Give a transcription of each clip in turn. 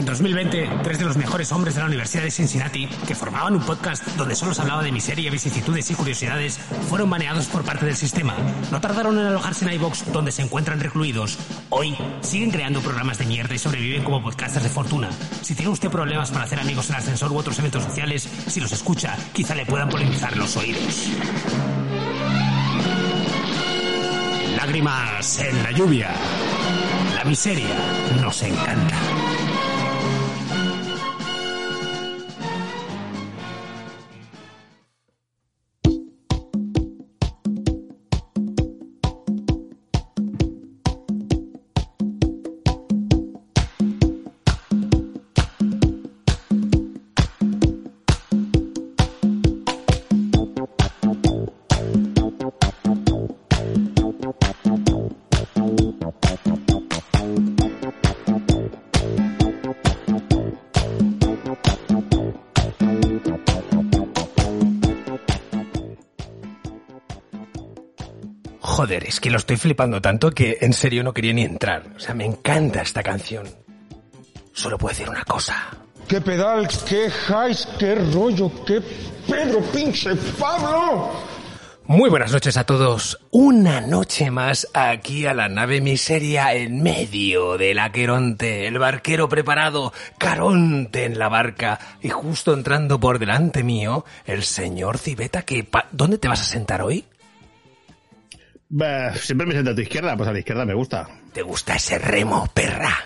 En 2020, tres de los mejores hombres de la Universidad de Cincinnati, que formaban un podcast donde solo se hablaba de miseria, vicisitudes y curiosidades, fueron baneados por parte del sistema. No tardaron en alojarse en iVox, donde se encuentran recluidos. Hoy siguen creando programas de mierda y sobreviven como podcasters de fortuna. Si tiene usted problemas para hacer amigos en ascensor u otros eventos sociales, si los escucha, quizá le puedan polinizar los oídos. Lágrimas en la lluvia. La miseria nos encanta. Joder, es que lo estoy flipando tanto que en serio no quería ni entrar. O sea, me encanta esta canción. Solo puedo decir una cosa. ¡Qué pedals, qué highs, qué rollo, qué Pedro pinche Pablo! Muy buenas noches a todos. Una noche más aquí a la nave miseria en medio del Aqueronte. El barquero preparado, Caronte en la barca y justo entrando por delante mío, el señor Cibeta que... pa- ¿Dónde te vas a sentar hoy? Bah, siempre me siento a tu izquierda, pues a la izquierda me gusta. ¿Te gusta ese remo, perra?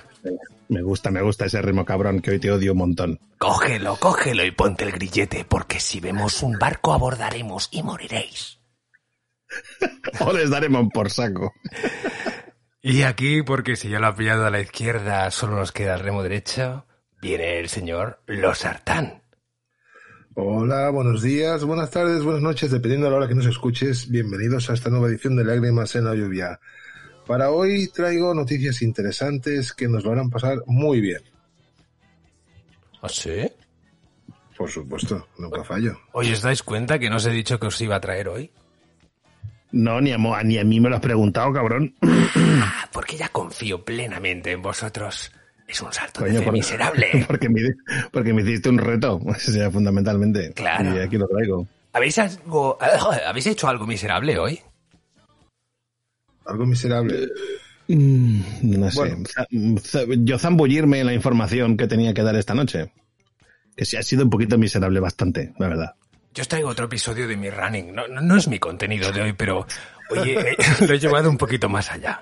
Me gusta, me gusta ese ritmo cabrón que hoy te odio un montón. Cógelo, cógelo y ponte el grillete, porque si vemos un barco abordaremos y moriréis. O les daremos por saco. Y aquí, porque si ya lo ha pillado a la izquierda, solo nos queda el remo derecho, viene el señor Losartán. Hola, buenos días, buenas tardes, buenas noches, dependiendo de la hora que nos escuches. Bienvenidos a esta nueva edición de Lágrimas en la lluvia. Para hoy traigo noticias interesantes que nos lo harán pasar muy bien. ¿Ah, sí? Por supuesto, nunca fallo. Oye, ¿os dais cuenta que no os he dicho que os iba a traer hoy? No, ni a, mo- ni a mí me lo has preguntado, cabrón. Ah, porque ya confío plenamente en vosotros. Es un salto de Coño, fe por- miserable. Porque me, porque me hiciste un reto, sea fundamentalmente. Claro. Y aquí lo traigo. ¿Habéis, algo, ¿Habéis hecho algo miserable hoy? Algo miserable. Mm, No sé. Bueno. Yo zambullirme en la información que tenía que dar esta noche. Que sí ha sido un poquito miserable bastante, la verdad. Yo os traigo otro episodio de mi running. No, no, no es mi contenido de hoy, pero oye, eh, lo he llevado un poquito más allá.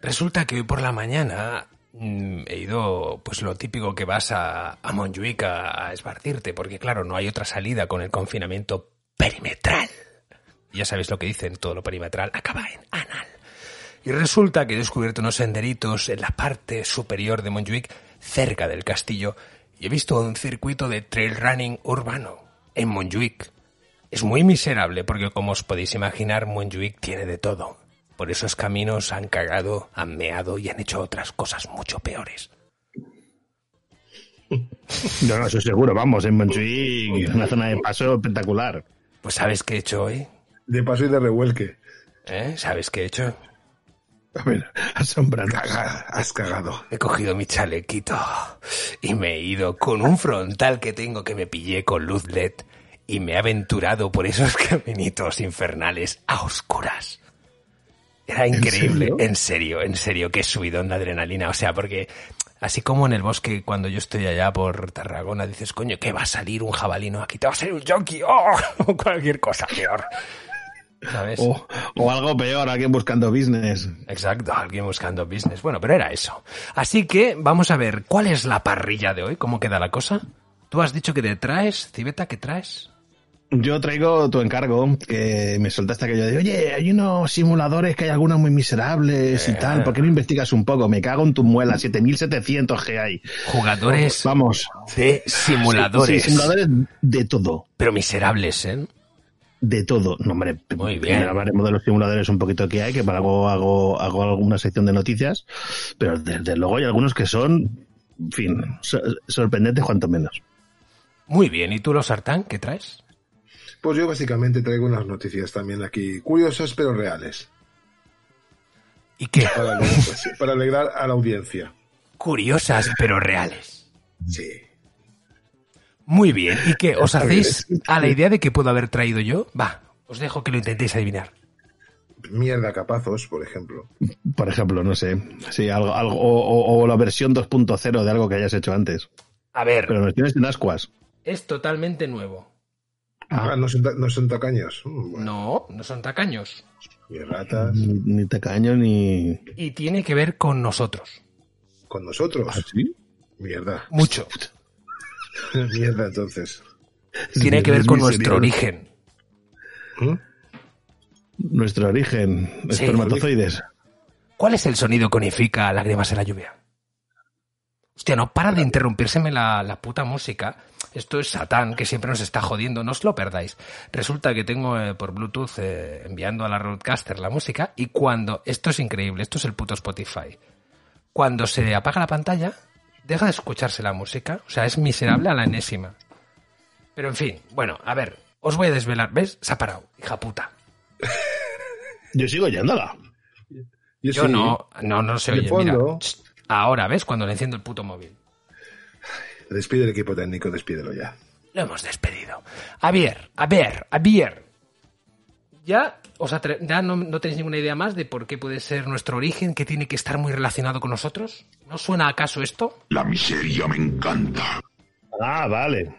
Resulta que hoy por la mañana he ido, pues lo típico que vas a, a a, a porque claro, no hay otra salida con el confinamiento perimetral. Ya sabéis lo que dicen, todo lo perimetral acaba en anal. Y resulta que he descubierto unos senderitos en la parte superior de Montjuic, cerca del castillo, y he visto un circuito de trail running urbano en Montjuic. Es muy miserable porque, como os podéis imaginar, Montjuic tiene de todo. Por esos caminos han cagado, han meado y han hecho otras cosas mucho peores. No, no, eso seguro, vamos, en Montjuic, una zona de paso espectacular. Pues ¿sabes qué he hecho hoy? De paso y de revuelque. ¿Eh? ¿Sabes qué he hecho? A ver, Asombrante. caga, has cagado. He cogido mi chalequito y me he ido con un frontal que tengo que me pillé con luz LED y me he aventurado por esos caminitos infernales a oscuras. Era increíble, serio? en serio, en serio, que he subido en la adrenalina. O sea, porque así como en el bosque cuando yo estoy allá por Tarragona dices, coño, que va a salir un jabalino, aquí te va a salir un junkie, ¡oh! o cualquier cosa peor. ¿Sabes? O, o algo peor, alguien buscando business. Exacto, alguien buscando business. Bueno, pero era eso. Así que vamos a ver, ¿cuál es la parrilla de hoy? ¿Cómo queda la cosa? Tú has dicho que te traes, Cibeta, ¿qué traes? Yo traigo tu encargo, que me soltaste aquello de, oye, hay unos simuladores que hay algunos muy miserables y tal, ¿por qué no investigas un poco? Me cago en tu muela, 7700 que hay. Jugadores Vamos. de simuladores. Sí, simuladores de todo. Pero miserables, ¿eh? De todo. No, hombre, Muy bien. hablaremos de los simuladores un poquito que hay, que para algo hago, hago alguna sección de noticias, pero desde luego hay algunos que son, en fin, so- sorprendentes cuanto menos. Muy bien, ¿y tú, los Sartán, qué traes? Pues yo básicamente traigo unas noticias también aquí, curiosas pero reales, ¿Y qué? para, alegrar- para alegrar a la audiencia. curiosas pero reales. Sí. Muy bien. ¿Y qué? ¿Os hacéis a la idea de que puedo haber traído yo? Va, os dejo que lo intentéis adivinar. Mierda capazos, por ejemplo. Por ejemplo, no sé. Sí, algo, algo o, o- o la versión 2.0 de algo que hayas hecho antes. A ver, Pero nos tienes en ascuas. es totalmente nuevo. Ah, no son, no son tacaños. Mm, Bueno, No, no son tacaños. y ratas. Ni, ni tacaño ni. Y tiene que ver con nosotros. Con nosotros. ¿Ah, sí? Mierda. Mucho. Mierda, entonces. Tiene que ver con nuestro serio. origen. ¿Mm? Nuestro origen. Sí. Espermatozoides. ¿Cuál es el sonido que unifica lágrimas en la lluvia? Hostia, no para de interrumpírseme la, la puta música. Esto es Satán, que siempre nos está jodiendo. No os lo perdáis. Resulta que tengo eh, por Bluetooth eh, enviando a la Roadcaster la música y cuando... Esto es increíble, esto es el puto Spotify. Cuando se apaga la pantalla, deja de escucharse la música. O sea, es miserable a la enésima. Pero en fin, bueno, a ver, os voy a desvelar. ¿Ves? Se ha parado, hija puta. Yo sigo oyéndola. Yo sí. no, no, no se oye. Mira, ahora, ¿ves? Cuando le enciendo el puto móvil. Despide el equipo técnico, despídelo ya. Lo hemos despedido. A ver, a ver, a ver. Ya, os atre- ya no, no tenéis ninguna idea más de por qué puede ser nuestro origen, que tiene que estar muy relacionado con nosotros. ¿No suena acaso esto? La miseria me encanta. Ah, vale.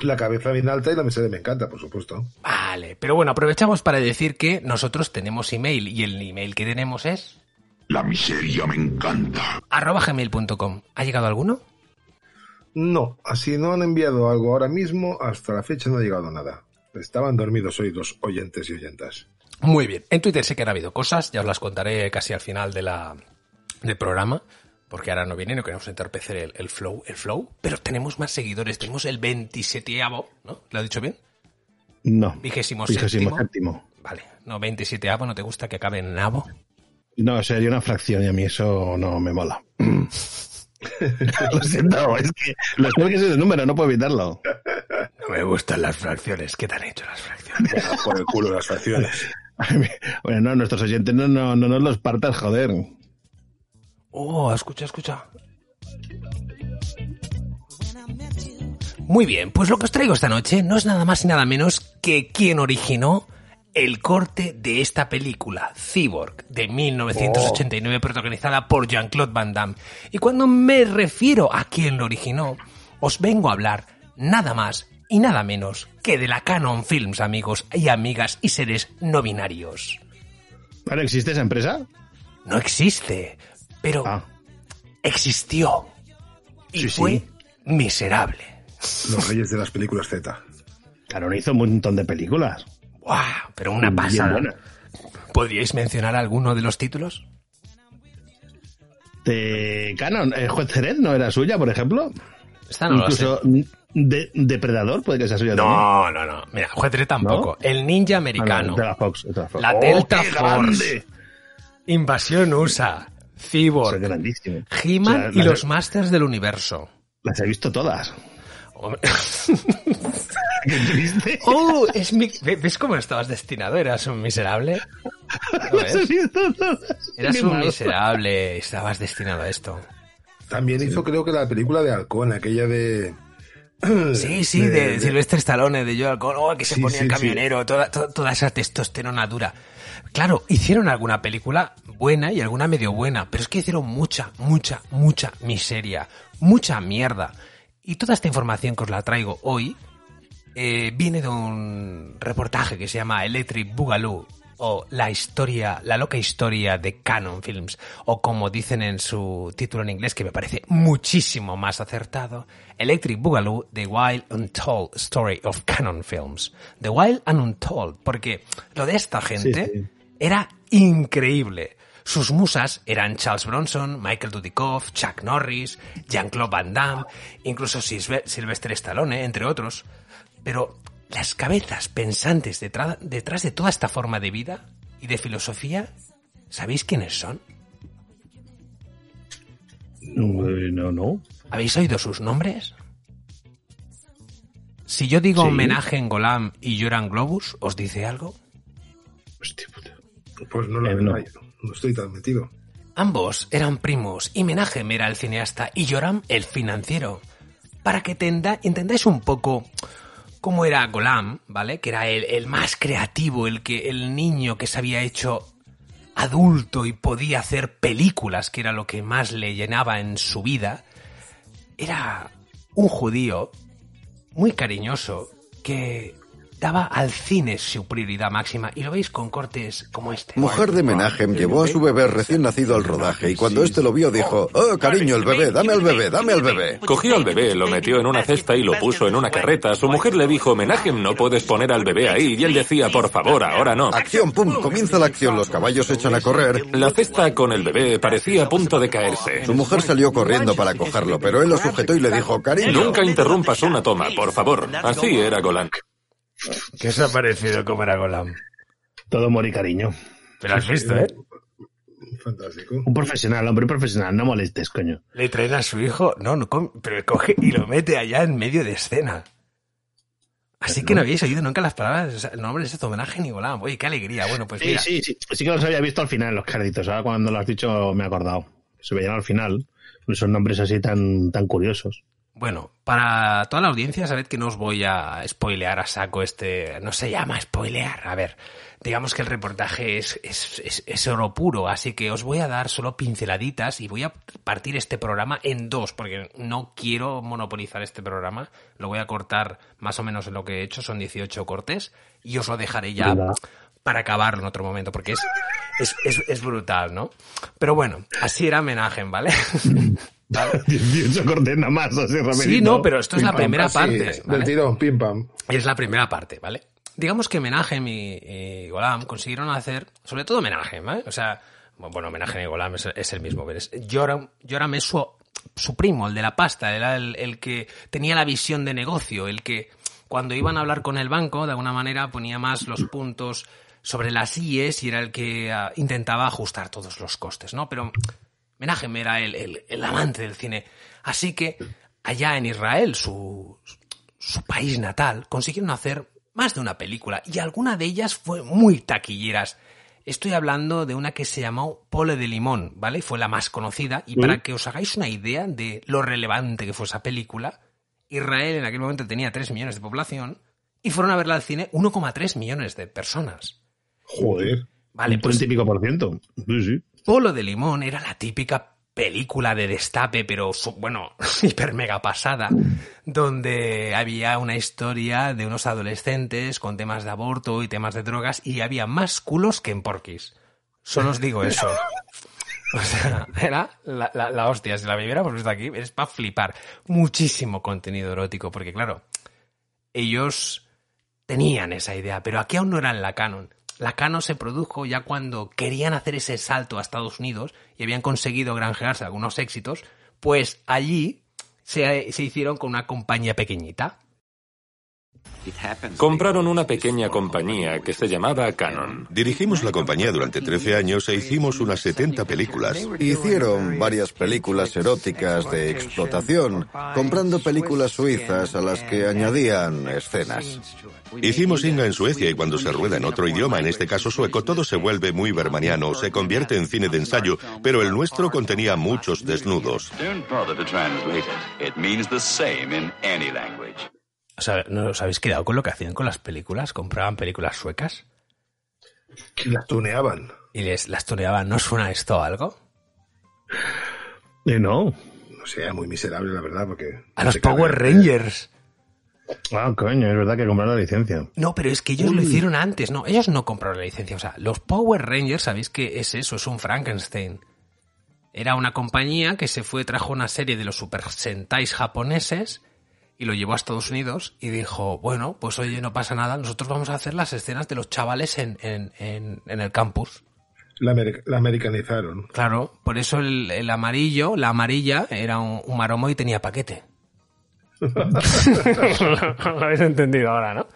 La cabeza bien alta y la miseria me encanta, por supuesto. Vale, pero bueno, aprovechamos para decir que nosotros tenemos email y el email que tenemos es La miseria me encanta. arroba gmail.com. ¿Ha llegado alguno? No, así no han enviado algo ahora mismo, hasta la fecha no ha llegado nada. Estaban dormidos hoy los oyentes y oyentas. Muy bien. En Twitter sí que han habido cosas, ya os las contaré casi al final de la, del programa, porque ahora no viene, no queremos entorpecer el, el flow, el flow, pero tenemos más seguidores, tenemos el 27avo, ¿no? ¿Lo he dicho bien? No. Vigésimo Vigésimo séptimo. séptimo. Vale, no, 27avo, ¿no te gusta que acabe en nabo? No, sería una fracción y a mí eso no me mola. lo siento, es que lo tengo que ser el número, no puedo evitarlo. No me gustan las fracciones, ¿qué te han hecho las fracciones? Por el culo las fracciones. Bueno, no, nuestros oyentes no, no, no nos los partas, joder. Oh, escucha, escucha. Muy bien, pues lo que os traigo esta noche no es nada más y nada menos que quien originó el corte de esta película, Cyborg, de 1989, protagonizada por Jean-Claude Van Damme. Y cuando me refiero a quien lo originó, os vengo a hablar nada más y nada menos que de la Canon Films, amigos y amigas y seres no binarios. ¿Ahora existe esa empresa? No existe, pero Ah, existió. Y Sí, sí. fue miserable. Los reyes de las películas Z. Canon hizo un montón de películas. ¡Guau! Pero una pasada. ¿Podríais mencionar alguno de los títulos? De Canon, eh, Juez Jerez no era suya, por ejemplo. Esta no Incluso lo sé. de, Depredador puede que sea suya también. No, no, no. Mira, Juez Dredd tampoco. El ninja Ah, americano. no, de la Fox, de la Fox. La ¡Oh, Delta Force. Invasión USA. Cyborg. He-Man O sea, y los Masters del Universo. Las he visto todas. Qué triste. ¡Oh! Es mi... ¿Ve- ¿Ves cómo estabas destinado? Eras un miserable. Eras un miserable. Estabas destinado a esto. También hizo, creo que la película de Halcón, aquella de. Sí, sí, de, Silvestre Stallone, de Joe Alcón, oh, que se Sí, ponía sí, el camionero, toda, to- toda esa testosterona dura. Claro, hicieron alguna película buena y alguna medio buena, pero es que hicieron mucha, mucha, mucha miseria, mucha mierda. Y toda esta información que os la traigo hoy eh, viene de un reportaje que se llama Electric Boogaloo o la historia, la loca historia de Canon Films o como dicen en su título en inglés que me parece muchísimo más acertado, Electric Boogaloo The Wild Untold Story of Canon Films. The Wild and Untold, porque lo de esta gente sí. era increíble. Sus musas eran Charles Bronson, Michael Dudikoff, Chuck Norris, Jean-Claude Van Damme, incluso Silve- Sylvester Stallone, entre otros. Pero las cabezas pensantes detrás, detrás de toda esta forma de vida y de filosofía, ¿sabéis quiénes son? No, no, no. ¿Habéis oído sus nombres? Si yo digo Sí. homenaje en Golam y Joran Globus, ¿os dice algo? Hostia puta. Pues no la Eh, no. No estoy tan metido. Ambos eran primos y Menachem era el cineasta y Joram el financiero. Para que tenda- entendáis un poco cómo era Golam, ¿vale? Que era el, el más creativo, el que el niño que se había hecho adulto y podía hacer películas, que era lo que más le llenaba en su vida. Era un judío muy cariñoso que daba al cine su prioridad máxima y lo veis con cortes como este. Mujer de Menachem llevó a su bebé recién nacido al rodaje y cuando este lo vio dijo, oh cariño, el bebé, dame al bebé, dame al bebé. Cogió al bebé, lo metió en una cesta y lo puso en una carreta. Su mujer le dijo, Menachem, no puedes poner al bebé ahí. Y él decía, por favor, ahora no. Acción, pum, comienza la acción, los caballos echan a correr. La cesta con el bebé parecía a punto de caerse. Su mujer salió corriendo para cogerlo, pero él lo sujetó y le dijo, cariño. Nunca interrumpas una toma, por favor. Así era Golan. ¿Qué os ha parecido cómo era Golam? Todo amor y cariño. Pero has visto, ¿eh? Fantástico. Un profesional, hombre, un profesional, no molestes, coño. Le traen a su hijo, no, no, pero coge y lo mete allá en medio de escena. Así que no habéis oído nunca las palabras, o sea, el nombre este homenaje ni Golam. Oye, qué alegría. Bueno, pues Sí, mira, sí, sí. Sí que los había visto al final en los créditos. Ahora cuando lo has dicho me he acordado. Se veían al final. Esos nombres así tan, tan curiosos. Bueno, para toda la audiencia, sabed que no os voy a spoilear a saco este. No se llama spoilear. A ver, digamos que el reportaje es, es, es- es oro puro, así que os voy a dar solo pinceladitas y voy a partir este programa en dos, porque no quiero monopolizar este programa. Lo voy a cortar más o menos en lo que he hecho, son 18 cortes, y os lo dejaré ya para acabarlo en otro momento, porque es, es, es, es brutal, ¿no? Pero bueno, así era homenaje, ¿vale? ¿Vale? 18 cortes nada más, así rapidito. Sí, no, pero esto es la pam, primera parte. Del tirón, pim pam. Es la primera parte, ¿vale? Digamos que Menachem y, y Golam consiguieron hacer, sobre todo Menachem, ¿vale? O sea, bueno, Menachem y Golam es, es el mismo, pero es, Joram, Joram es su, su primo, el de la pasta, era el, el que tenía la visión de negocio, el que cuando iban a hablar con el banco, de alguna manera ponía más los puntos sobre las IES y era el que ah, intentaba ajustar todos los costes, ¿no? Pero Menachem era el, el- el amante del cine. Así que allá en Israel, su, su país natal, consiguieron hacer más de una película y alguna de ellas fue muy taquilleras. Estoy hablando de una que se llamó Pole de Limón, ¿vale? Y Fue la más conocida. Y para que os hagáis una idea de lo relevante que fue esa película, Israel en aquel momento tenía 3 millones de población y fueron a verla al cine 1,3 millones de personas. Joder. Vale, un pues 30 y pico por ciento. Sí, sí. Polo de Limón era la típica película de destape, pero bueno, hiper mega pasada, donde había una historia de unos adolescentes con temas de aborto y temas de drogas y había más culos que en Porquis. Solo os digo eso. O sea, era la, la, la hostia. Si la viviéramos visto aquí, es para flipar. Muchísimo contenido erótico, porque claro, ellos tenían esa idea, pero aquí aún no eran la canon. La canon se produjo ya cuando querían hacer ese salto a Estados Unidos y habían conseguido granjearse algunos éxitos, pues allí se, se hicieron con una compañía pequeñita. Compraron una pequeña compañía que se llamaba Canon. Dirigimos la compañía durante 13 años e hicimos unas 70 películas. Hicieron varias películas eróticas de explotación, comprando películas suizas a las que añadían escenas. Hicimos Inga en Suecia y cuando se rueda en otro idioma, en este caso sueco, todo se vuelve muy bermaniano, se convierte en cine de ensayo, pero el nuestro contenía muchos desnudos. O sea, ¿no os habéis quedado con lo que hacían con las películas? Compraban películas suecas Que las tuneaban. y les las tuneaban. ¿No suena esto a algo? Eh, no. No sé, muy miserable, la verdad, porque... A los Power Rangers. Ah, coño, es verdad que compraron la licencia. No, pero es que ellos lo hicieron antes, no, ellos no compraron la licencia. O sea, los Power Rangers, ¿sabéis qué es eso? Es un Frankenstein. Era una compañía que se fue, trajo una serie de los Super Sentais japoneses y lo llevó a Estados Unidos y dijo, bueno, pues oye, no pasa nada, nosotros vamos a hacer las escenas de los chavales en, en, en, en el campus. La, amer- la americanizaron. Claro, por eso el, el amarillo, la amarilla, era un, un maromo y tenía paquete. lo habéis entendido ahora, ¿no?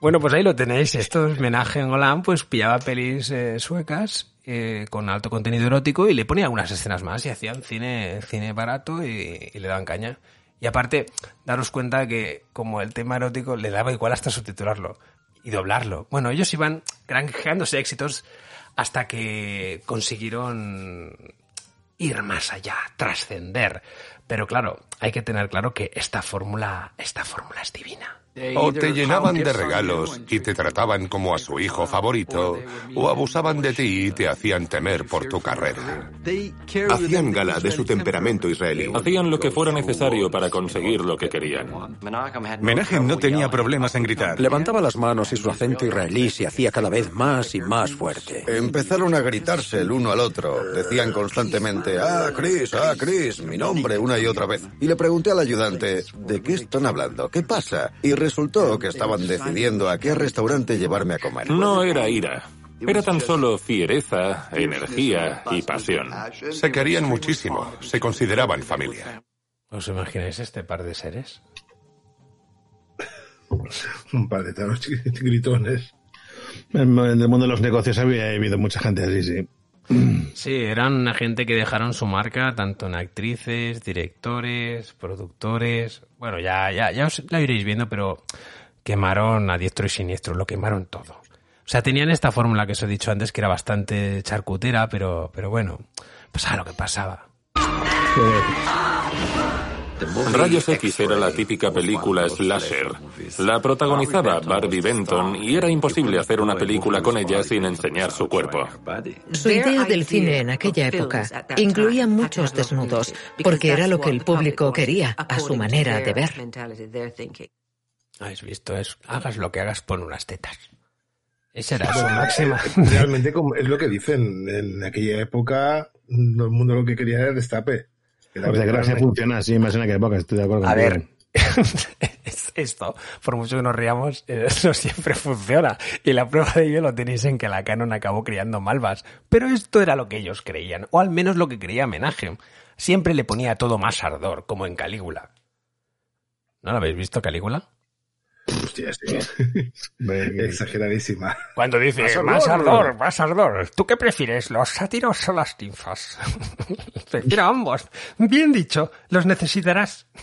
Bueno, pues ahí lo tenéis. Esto es homenaje en Golan, pues pillaba pelis eh, suecas eh, con alto contenido erótico y le ponía algunas escenas más y hacían cine, cine barato y, y le daban caña. Y aparte, daros cuenta que como el tema erótico le daba igual hasta subtitularlo y doblarlo. Bueno, ellos iban granjeándose éxitos hasta que consiguieron ir más allá, trascender. Pero claro, hay que tener claro que esta fórmula, esta fórmula es divina. O te llenaban de regalos y te trataban como a su hijo favorito, o abusaban de ti y te hacían temer por tu carrera. Hacían gala de su temperamento israelí. Hacían lo que fuera necesario para conseguir lo que querían. Menachem no tenía problemas en gritar. Levantaba las manos y su acento israelí se hacía cada vez más y más fuerte. Empezaron a gritarse el uno al otro. Decían constantemente, ah, Chris, ah, Chris, mi nombre, una y otra vez. Y le pregunté al ayudante, ¿de qué están hablando? ¿Qué pasa? Y resultó que estaban decidiendo a qué restaurante llevarme a comer. No era ira. Era tan solo fiereza, energía y pasión. Se querían muchísimo, se consideraban familia. ¿Os imagináis este par de seres? Un par de taros gritones. En el mundo de los negocios había habido mucha gente así, sí. Sí, eran una gente que dejaron su marca tanto en actrices, directores, productores. Bueno, ya, ya, ya os la iréis viendo, pero quemaron a diestro y siniestro, lo quemaron todo. O sea, tenían esta fórmula que os he dicho antes que era bastante charcutera, pero, pero bueno, pasaba lo que pasaba. Rayos X era la típica película slasher. La protagonizaba Barbie Benton y era imposible hacer una película con ella sin enseñar su cuerpo. Su idea del cine en aquella época incluía muchos desnudos, porque era lo que el público quería, a su manera de ver. ¿Habéis visto? Es, hagas lo que hagas, pon unas tetas. Esa era su máxima. Realmente es lo que dicen. En aquella época, todo el mundo lo que quería era destape. Por desgracia funciona así más en aquella época, estoy de acuerdo. A ver, es- esto, por mucho que nos riamos, eh, no siempre funciona. Y la prueba de ello lo tenéis en que la Canon acabó criando malvas. Pero esto era lo que ellos creían, o al menos lo que creía Menagem. Siempre le ponía todo más ardor, como en Calígula. ¿No lo habéis visto, Calígula? Hostia, sí. Exageradísima. Cuando dice, Más más ardor". ardor, más ardor. ¿Tú qué prefieres, los sátiros o las ninfas? Prefiero ambos. Bien dicho, los necesitarás.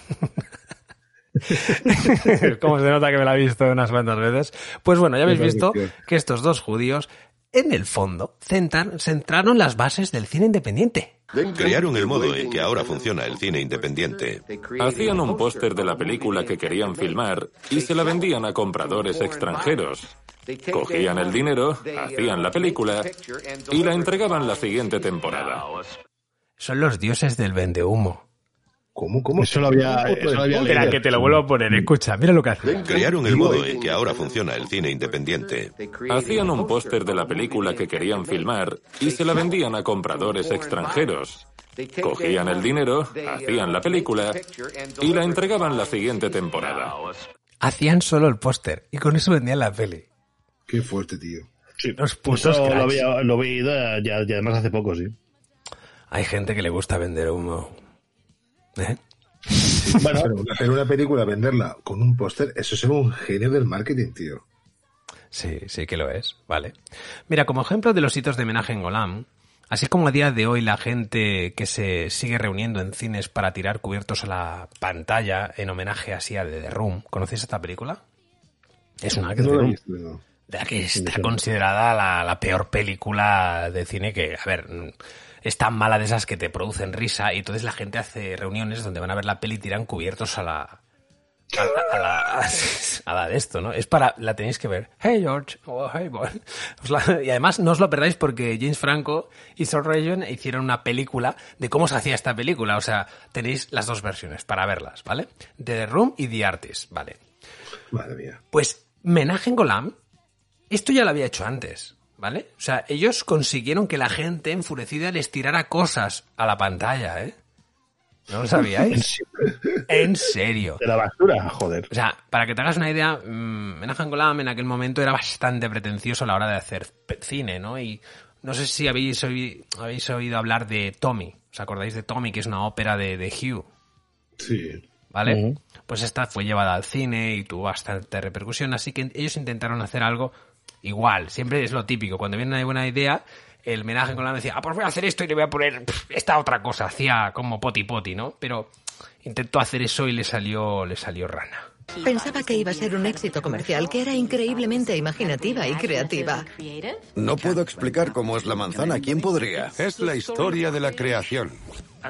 Como se nota que me la he visto unas cuantas veces. Pues bueno, ya habéis visto que estos dos judíos, en el fondo, centraron las bases del cine independiente. Crearon el modo en que ahora funciona el cine independiente. Hacían un póster de la película que querían filmar y se la vendían a compradores extranjeros. Cogían el dinero, hacían la película y la entregaban la siguiente temporada. Son los dioses del vendehumo. ¿Cómo, cómo? Eso lo había, eso lo había Espera, que te lo vuelvo a poner. Escucha, mira lo que hacen. Crearon el modo en que ahora funciona el cine independiente. Hacían un póster de la película que querían filmar y se la vendían a compradores extranjeros. Cogían el dinero, hacían la película y la entregaban la siguiente temporada. Hacían solo el póster y con eso vendían la peli. Qué fuerte, tío. Sí, Los putos eso lo había, lo había oído ya, ya- además hace poco, sí. Hay gente que le gusta vender humo. ¿Eh? Bueno, hacer una película, venderla con un póster, eso es ser un genio del marketing, tío. Sí, sí que lo es, vale. Mira, como ejemplo de los hitos de homenaje en Golan, así como a día de hoy la gente que se sigue reuniendo en cines para tirar cubiertos a la pantalla en homenaje así a The Room, ¿conocéis esta película? Es una que, No de la que está considerada la, la peor película de cine que, a ver, es tan mala de esas que te producen risa y entonces la gente hace reuniones donde van a ver la peli y tiran cubiertos a la, a la, a la- a la de esto, ¿no? Es para, la tenéis que ver. Hey George, o hey boy. La- y además no os lo perdáis porque James Franco y Saul Region hicieron una película de cómo se hacía esta película. O sea, tenéis las dos versiones para verlas, ¿vale? The Room y The Artist, ¿vale? Madre mía. Pues Menaje Golam, esto ya lo había hecho antes, ¿vale? O sea, ellos consiguieron que la gente enfurecida les tirara cosas a la pantalla, ¿eh? ¿No lo sabíais? en serio. de la basura, joder. O sea, para que te hagas una idea, mm, Menaje Golam en aquel momento era bastante pretencioso a la hora de hacer cine, ¿no? Y no sé si habéis oído, habéis oído hablar de Tommy. ¿Os acordáis de Tommy, que es una ópera de, de Hugh? Sí. ¿vale? Pues esta fue llevada al cine y tuvo bastante repercusión, así que ellos intentaron hacer algo igual. Siempre es lo típico, cuando viene una buena idea, el menaje con la decía, ah, pues voy a hacer esto y le voy a poner pff, esta otra cosa, hacía como poti poti, ¿no? Pero intentó hacer eso y le salió, le salió rana. Pensaba que iba a ser un éxito comercial, que era increíblemente imaginativa y creativa. No puedo explicar cómo es la manzana. ¿Quién podría? Es la historia de la creación,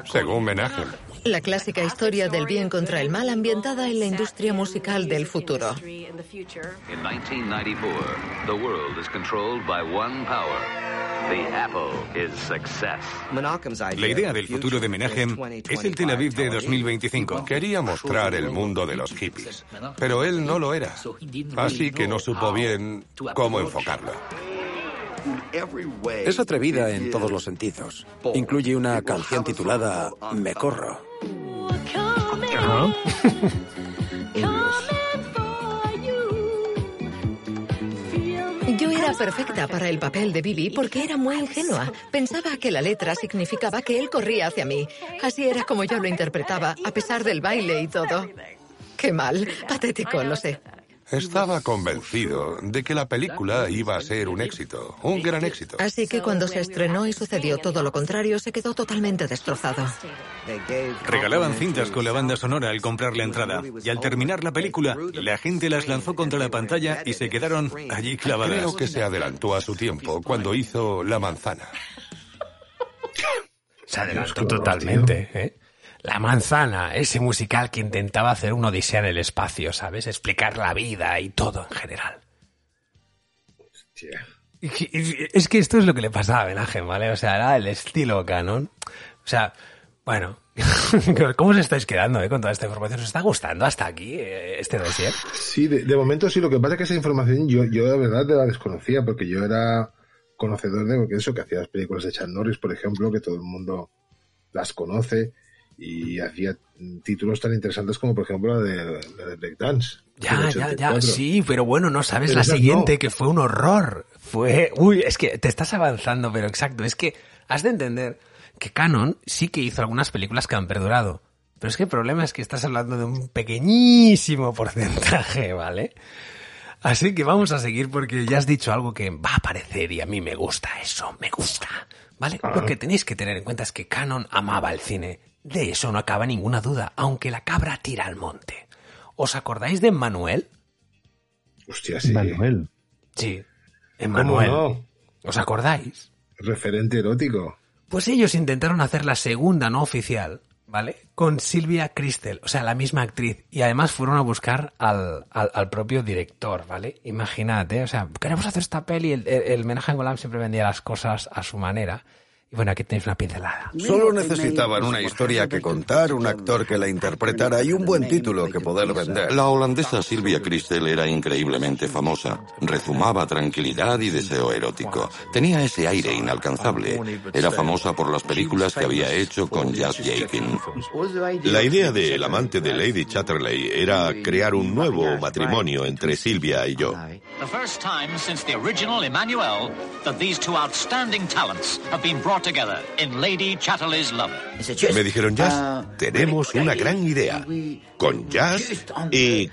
según Menachem. La clásica historia del bien contra el mal ambientada en la industria musical del futuro. In 1994, the world is controlled by one power. The apple is success. La idea del futuro de Menachem es el Tel Aviv de 2025. Quería mostrar el mundo de los hippies, pero él no lo era. Así que no supo bien cómo enfocarlo. Es atrevida en todos los sentidos. Incluye una canción titulada Me corro. Yo era perfecta para el papel de Billy porque era muy ingenua. Pensaba que la letra significaba que él corría hacia mí. Así era como yo lo interpretaba, a pesar del baile y todo. Qué mal, patético, lo sé. Estaba convencido de que la película iba a ser un éxito, un gran éxito. Así que cuando se estrenó y sucedió todo lo contrario, se quedó totalmente destrozado. Regalaban cintas con la banda sonora al comprar la entrada. Y al terminar la película, la gente las lanzó contra la pantalla y se quedaron allí clavadas. Creo que se adelantó a su tiempo cuando hizo La Manzana. Se adelantó totalmente, ¿eh? La manzana, ese musical que intentaba hacer una odisea en el espacio, ¿sabes? Explicar la vida y todo en general. Y- Es que esto es lo que le pasaba a Menachem, ¿vale? O sea, era el estilo canon. O sea, bueno, ¿cómo os estáis quedando eh, con toda esta información? ¿Os está gustando hasta aquí eh, este dossier? Sí, de, de momento sí. Lo que pasa es que esa información yo, yo de verdad la desconocía porque yo era conocedor de que eso, que hacía las películas de Chuck Norris, por ejemplo, que todo el mundo las conoce y hacía títulos tan interesantes como, por ejemplo, la de, la de Breakdance. Ya, ya, ya, 84. sí, pero bueno, no sabes Pero la siguiente, no. que fue un horror. Fue, uy, es que te estás avanzando, pero exacto, es que has de entender que Canon sí que hizo algunas películas que han perdurado. Pero es que el problema es que estás hablando de un pequeñísimo porcentaje, ¿vale? Así que vamos a seguir porque ya has dicho algo que va a aparecer y a mí me gusta eso, me gusta. ¿Vale? Lo que tenéis que tener en cuenta es que Canon amaba el cine. De eso no acaba ninguna duda, aunque la cabra tira al monte. ¿Os acordáis de Manuel? Hostia, sí. Manuel. Sí, ¿Cómo Emanuel. no? ¿Os acordáis? Referente erótico. Pues ellos intentaron hacer la segunda no oficial, ¿vale? Con Silvia Cristel, o sea, la misma actriz. Y además fueron a buscar al, al, al propio director, ¿vale? Imagínate, o sea, queremos hacer esta peli. El, el, el Menachem Golan siempre vendía las cosas a su manera. Y bueno, aquí tenéis una pincelada. Solo necesitaban una historia que contar, un actor que la interpretara y un buen título que poder vender. La holandesa Silvia Christel era increíblemente famosa. Rezumaba tranquilidad y deseo erótico. Tenía ese aire inalcanzable. Era famosa por las películas que había hecho con Jazz Jakin. La idea de El amante de Lady Chatterley era crear un nuevo matrimonio entre Silvia y yo. The first time since the original Emmanuel that these two outstanding talents have been brought together in Lady Chatterley's Lover. Me dijeron, Jazz, tenemos una gran idea. Con Jazz y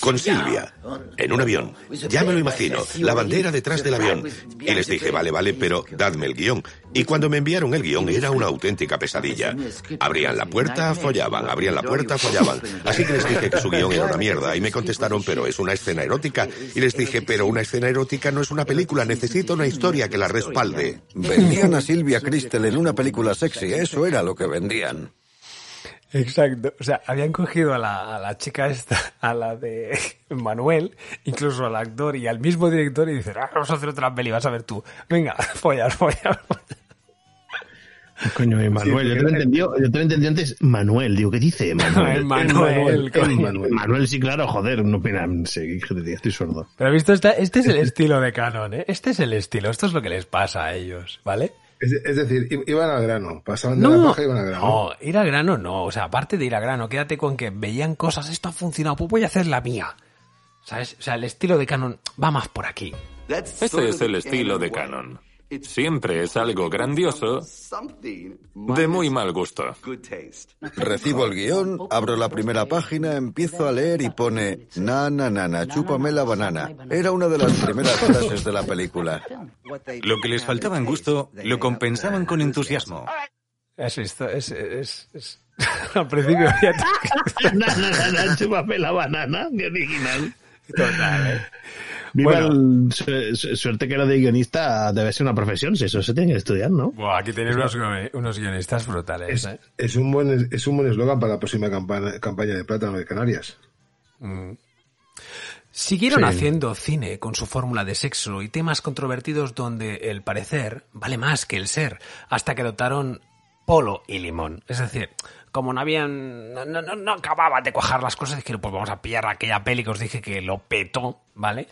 con Silvia, en un avión. Ya me lo imagino, la bandera detrás del avión. Y les dije, vale, vale, pero dadme el guion. Y cuando me enviaron el guion era una auténtica pesadilla. Abrían la puerta, follaban, abrían la puerta, follaban. Así que les dije que su guion era una mierda y me contestaron, pero es una escena erótica. Y les dije, pero una escena erótica no es una película, necesito una historia que la respalde. Vendían a Silvia Cristel en una película sexy, eso era lo que vendían. Exacto. O sea, habían cogido a la, a la chica esta, a la de Manuel, incluso al actor y al mismo director y dicen, ah, vamos a hacer otra peli, vas a ver tú. Venga, follar, follar, follar. Coño, Manuel, yo te lo entendí, yo te lo entendí antes Manuel, digo, ¿qué dice Manuel? Manuel. Manuel, Manuel, sí, claro, joder, no sí, joder, estoy sordo. Pero visto, esta, este es el estilo de Canon, ¿eh? Este es el estilo, esto es lo que les pasa a ellos, ¿vale? Es, es decir, iban al grano, pasaban de No, la paja y iban al grano. no, ir al grano no, o sea, aparte de ir al grano, quédate con que veían cosas, esto ha funcionado, pues voy a hacer la mía. ¿Sabes? O sea, el estilo de Canon va más por aquí. Ese es el estilo de Canon. Siempre es algo grandioso de muy mal gusto. Recibo el guion, abro la primera página, empiezo a leer y pone na na na na, chúpame la banana. Era una de las primeras frases de la película. Lo que les faltaba en gusto lo compensaban con entusiasmo. Es, esto, es, es, es- Al principio había... no, no, no, chúpame la banana, qué original. Total, ¿eh? Viva Bueno. el- su- su- suerte que lo de guionista debe ser una profesión, si eso se tiene que estudiar, ¿no? Buah, aquí tenéis unos, unos guionistas brutales, Es, ¿eh? es un buen es un buen eslogan para la próxima campaña, campaña de plátano de Canarias. Mm. Siguieron Sí. haciendo cine con su fórmula de sexo y temas controvertidos donde el parecer vale más que el ser, hasta que adoptaron polo y limón. Es decir, como no habían, no, no, no- no acababan de cuajar las cosas, dijeron, pues vamos a pillar aquella peli que os dije que lo petó, ¿vale?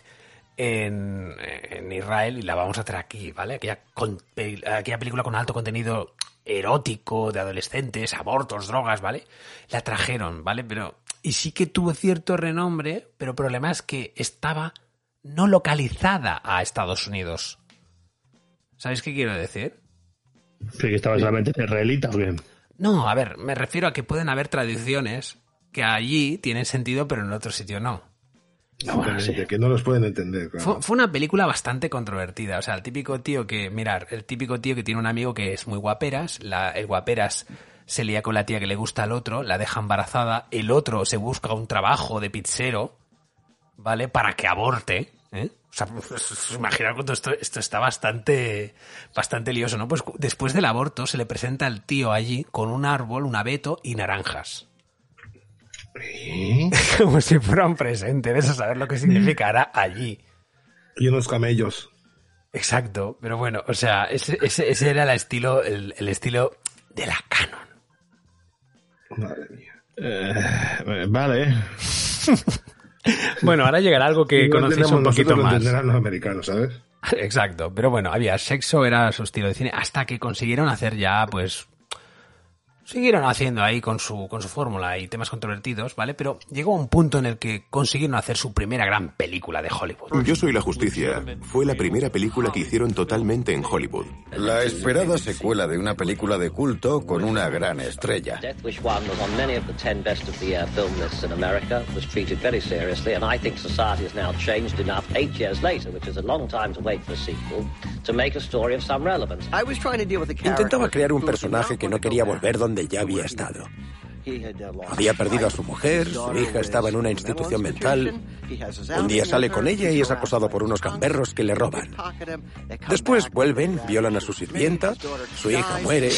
En, en Israel y la vamos a traer aquí, ¿vale? Aquella, con- pe- aquella película con alto contenido erótico, de adolescentes, abortos, drogas, ¿vale? La trajeron, ¿vale? Pero, y sí que tuvo cierto renombre, pero el problema es que estaba no localizada a Estados Unidos. ¿Sabéis qué quiero decir? Sí, que estaba solamente en israelita, ¿o qué? No, a ver, me refiero a que pueden haber tradiciones que allí tienen sentido, pero en otro sitio no. Simplemente, que no los pueden entender. claro. Fue, fue una película bastante controvertida. O sea, el típico tío que, mirar, el típico tío que tiene un amigo que es muy guaperas, la, el guaperas se lía con la tía que le gusta al otro, la deja embarazada, el otro se busca un trabajo de pizzero, ¿vale? Para que aborte, ¿eh? O sea, imaginar cuando esto, esto está bastante, bastante lioso, ¿no? Pues después del aborto se le presenta al tío allí con un árbol, un abeto y naranjas. Como si fuera un presente, de eso saber lo que significará allí. Y unos camellos. Exacto, pero bueno, o sea, ese, ese, ese era el estilo, el, el estilo de la canon. Madre mía. Eh, vale. Bueno, ahora llegará algo que conocéis un poquito lo más. los americanos, ¿sabes? Exacto, pero bueno, había sexo, era su estilo de cine, hasta que consiguieron hacer ya, pues, siguieron haciendo ahí con su, con su fórmula y temas controvertidos, ¿vale? Pero llegó un punto en el que consiguieron hacer su primera gran película de Hollywood. Yo soy la justicia. Fue la primera película que hicieron totalmente en Hollywood. La esperada secuela de una película de culto con una gran estrella. Death Wish 1 was on many of the 10 best of the year film lists in America, was treated very seriously, and I think society has now changed enough eight years later, which is a long time to wait for a sequel, to make a story of some relevance. Intentaba crear un personaje que no quería volver donde ya había estado. Había perdido a su mujer, su hija estaba en una institución mental. Un día sale con ella y es acosado por unos gamberros que le roban. Después vuelven, violan a su sirvienta, su hija muere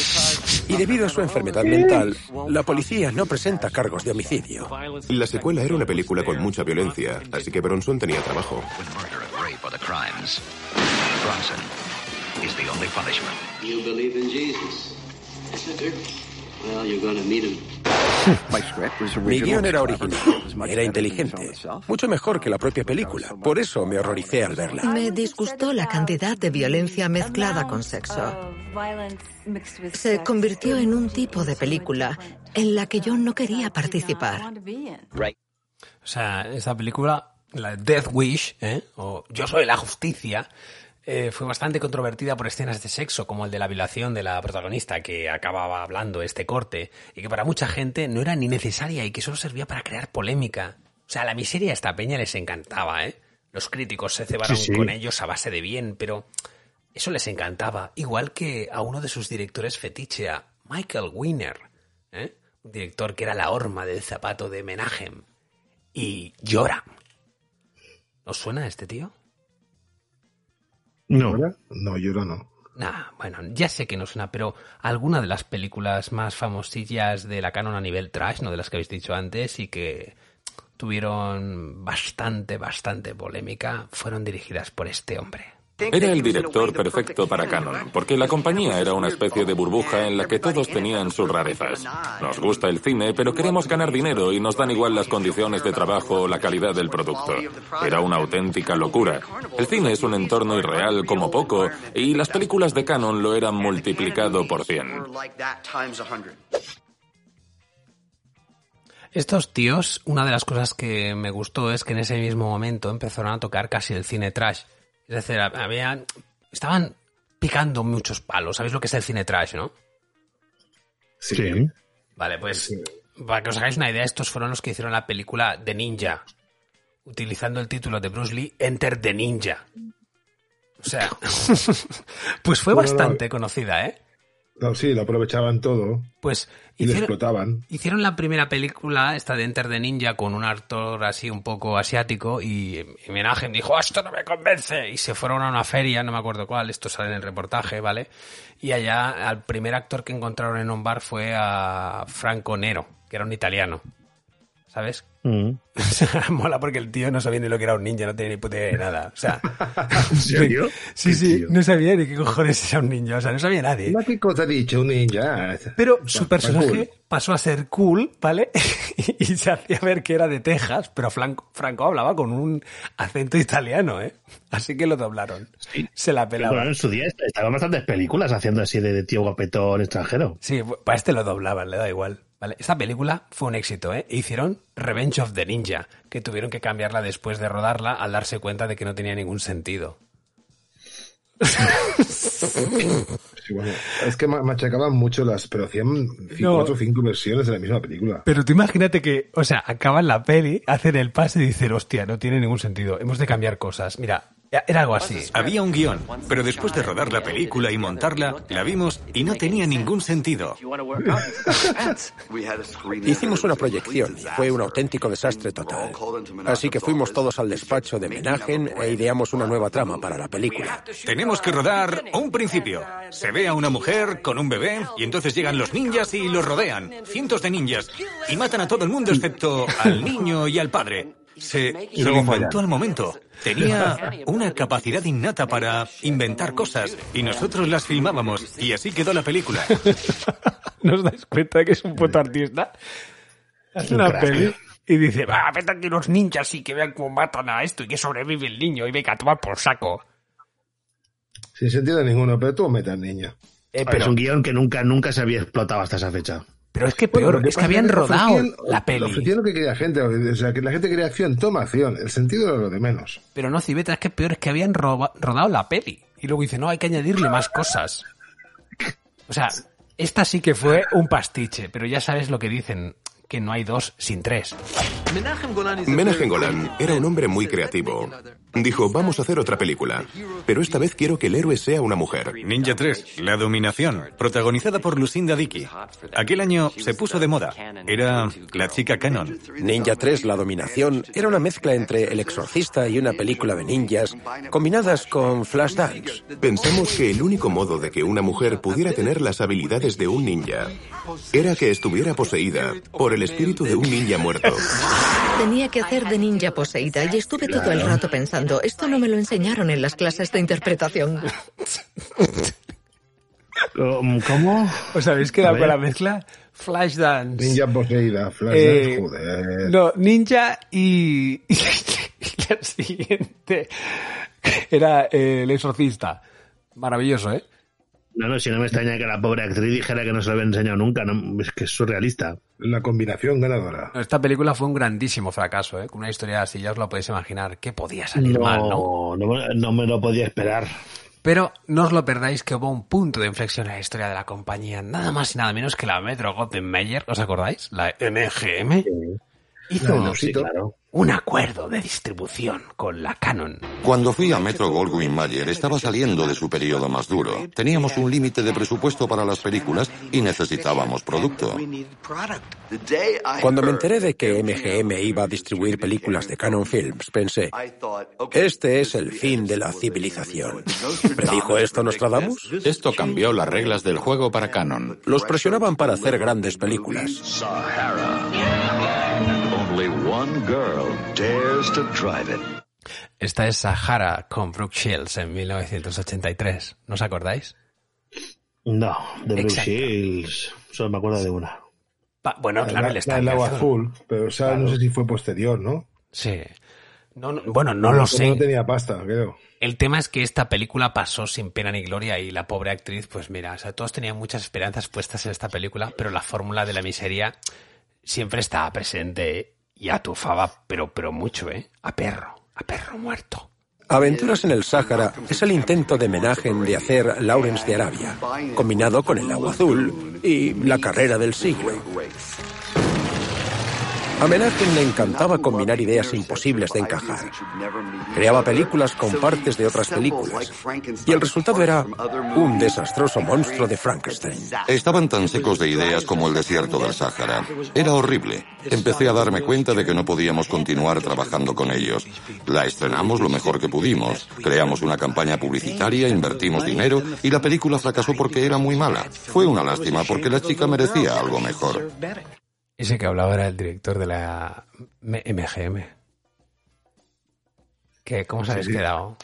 y debido a su enfermedad mental, la policía no presenta cargos de homicidio. La secuela era una película con mucha violencia, así que Bronson tenía trabajo. Bronson is the only punishment. You believe in Jesus? Well, you're going to meet him. Mi guion era original, era inteligente, mucho mejor que la propia película. Por eso me horroricé al verla. Me disgustó la cantidad de violencia mezclada con sexo. Se convirtió en un tipo de película en la que yo no quería participar. O sea, esta película, la Death Wish, ¿eh? o Yo soy la justicia, eh, fue bastante controvertida por escenas de sexo, como el de la violación de la protagonista que acababa hablando este corte, y que para mucha gente no era ni necesaria y que solo servía para crear polémica. O sea, la miseria a esta peña les encantaba, ¿eh? Los críticos se cebaron Sí, sí. con ellos a base de bien, pero eso les encantaba. Igual que a uno de sus directores fetiche, a Michael Winner, ¿eh? un director que era la horma del zapato de Menachem. Y llora. ¿Os suena este tío? No. No, yo no. Nah, bueno, ya sé que no suena, pero alguna de las películas más famosillas de la canon a nivel trash, no de las que habéis dicho antes, y que tuvieron bastante, bastante polémica, fueron dirigidas por este hombre. Era el director perfecto para Canon, porque la compañía era una especie de burbuja en la que todos tenían sus rarezas. Nos gusta el cine, pero queremos ganar dinero y nos dan igual las condiciones de trabajo o la calidad del producto. Era una auténtica locura. El cine es un entorno irreal como poco, y las películas de Canon lo eran multiplicado por 100. Estos tíos, una de las cosas que me gustó es que en ese mismo momento empezaron a tocar casi el cine trash. Es decir, habían, estaban picando muchos palos. ¿Sabéis lo que es el cine trash, no? Sí. Vale, pues para que os hagáis una idea, estos fueron los que hicieron la película de Ninja, utilizando el título de Bruce Lee, Enter the Ninja. O sea, pues fue Bueno, no. bastante conocida, ¿eh? No, sí, lo aprovechaban todo. Pues y lo hicieron, explotaban. hicieron la primera película, esta de Enter the Ninja, con un actor así un poco asiático y, Menahem dijo, esto no me convence. Y se fueron a una feria, no me acuerdo cuál, esto sale en el reportaje, ¿vale? Y allá al primer actor que encontraron en un bar fue a Franco Nero, que era un italiano. ¿Sabes? Mm. Mola porque el tío no sabía ni lo que era un ninja, no tenía ni puta idea de nada. O sea, ¿En serio? sí, ¿Qué sí, tío? no sabía ni qué cojones era un ninja, o sea, no sabía nadie. ¿Ma ¿Qué cosa ha dicho un ninja? Pero su personaje cool. pasó a ser cool, ¿vale? y se hacía ver que era de Texas, pero Franco, Franco hablaba con un acento italiano, ¿eh? Así que lo doblaron. Se la Pero pelaba. en su día estaban bastantes películas haciendo así de, de tío guapetón extranjero. Sí, para este lo doblaban, le da igual. ¿Vale? Esta película fue un éxito, ¿eh? E hicieron Revenge of the Ninja, que tuvieron que cambiarla después de rodarla al darse cuenta de que no tenía ningún sentido. Sí, bueno, es que ma- machacaban mucho las, pero hacían No. cuatro o cinco versiones de la misma película. Pero tú imagínate que, o sea, acaban la peli, hacen el pase y dicen, hostia, no tiene ningún sentido, hemos de cambiar cosas. Mira, era algo así. Había un guion, pero después de rodar la película y montarla, la vimos y no tenía ningún sentido. Hicimos una proyección y fue un auténtico desastre total. Así que fuimos todos al despacho de Menagen e ideamos una nueva trama para la película. Tenemos que rodar un principio. Se ve a una mujer con un bebé y entonces llegan los ninjas y los rodean. Cientos de ninjas. Y matan a todo el mundo excepto al niño y al padre. Se, inventó al momento. Tenía una capacidad innata para inventar cosas y nosotros las filmábamos y así quedó la película. ¿No os dais cuenta de que es un puto artista? Un una peli y dice, va, vete aquí los ninjas y que vean cómo matan a esto y que sobrevive el niño y venga a tomar por saco. Sin sentido ninguno, pero tú metas niña. Eh, Es un guion que nunca, nunca se había explotado hasta esa fecha. Pero es que peor, es que habían rodado ofrecían- la peli. Ofrecían lo que quería gente, o sea, que la gente quería acción, toma acción. El sentido era lo de menos. Pero no, Cibeta, es que peor es que habían roba- rodado la peli. Y luego dice, no, hay que añadirle más cosas. O sea, esta sí que fue un pastiche, pero ya sabes lo que dicen, que no hay dos sin tres. Menahem Golan era un hombre muy creativo. Dijo, vamos a hacer otra película, pero esta vez quiero que el héroe sea una mujer. Ninja 3, La Dominación, protagonizada por Lucinda Dickey. Aquel año se puso de moda. Era la chica canon. Ninja 3, La Dominación, era una mezcla entre El Exorcista y una película de ninjas, combinadas con Flashdance. Pensamos que el único modo de que una mujer pudiera tener las habilidades de un ninja era que estuviera poseída por el espíritu de un ninja muerto. Tenía que hacer de ninja poseída y estuve todo el rato pensando, esto no me lo enseñaron en las clases de interpretación. ¿Cómo? ¿Os habéis quedado con la mezcla? Flashdance. Ninja poseída, Flashdance, Eh, joder. No, ninja y, y la siguiente era eh, el exorcista. Maravilloso, ¿eh? No, no, si no me extraña que la pobre actriz dijera que no se lo había enseñado nunca, no, es que es surrealista. La combinación ganadora. Esta película fue un grandísimo fracaso, ¿eh? Con una historia así, ya os lo podéis imaginar. ¿Qué podía salir mal, no? no, me- no me lo podía esperar. Pero no os lo perdáis que hubo un punto de inflexión en la historia de la compañía, nada más y nada menos que la Metro Goldwyn Mayer, ¿os acordáis? La MGM. Hizo un acuerdo de distribución con la Canon. Cuando fui a Metro Goldwyn Mayer estaba saliendo de su periodo más duro. Teníamos un límite de presupuesto para las películas y necesitábamos producto. Cuando me enteré de que MGM iba a distribuir películas de Canon Films, pensé, este es el fin de la civilización. ¿Predijo esto Nostradamus? Esto cambió las reglas del juego para Canon. Los presionaban para hacer grandes películas. Only one girl dares to drive it. Esta es Sahara con Brooke Shields en 1983. ¿No os acordáis? No, de Exacto. Shields. Solo me acuerdo de una. Pa- bueno, claro, el La- estadio el agua azul. azul, pero o sea, no sé si fue posterior, ¿no? Sí. No, no- bueno, no lo sé. No tenía pasta, creo. El tema es que esta película pasó sin pena ni gloria y la pobre actriz, pues mira, o sea, todos tenían muchas esperanzas puestas en esta película, pero la fórmula de la miseria siempre estaba presente y atufaba, pero, pero mucho, ¿eh? A perro, a perro muerto. Aventuras en el Sáhara es el intento de Menagen de hacer Lawrence de Arabia, combinado con el agua azul y la carrera del siglo. A Menachem le encantaba combinar ideas imposibles de encajar. Creaba películas con partes de otras películas. Y el resultado era un desastroso monstruo de Frankenstein. Estaban tan secos de ideas como el desierto del Sáhara. Era horrible. Empecé a darme cuenta de que no podíamos continuar trabajando con ellos. La estrenamos lo mejor que pudimos. Creamos una campaña publicitaria, invertimos dinero y la película fracasó porque era muy mala. Fue una lástima porque la chica merecía algo mejor. Ese que hablaba era el director de la MGM. ¿Qué? ¿Cómo se habéis Sí, sí. quedado?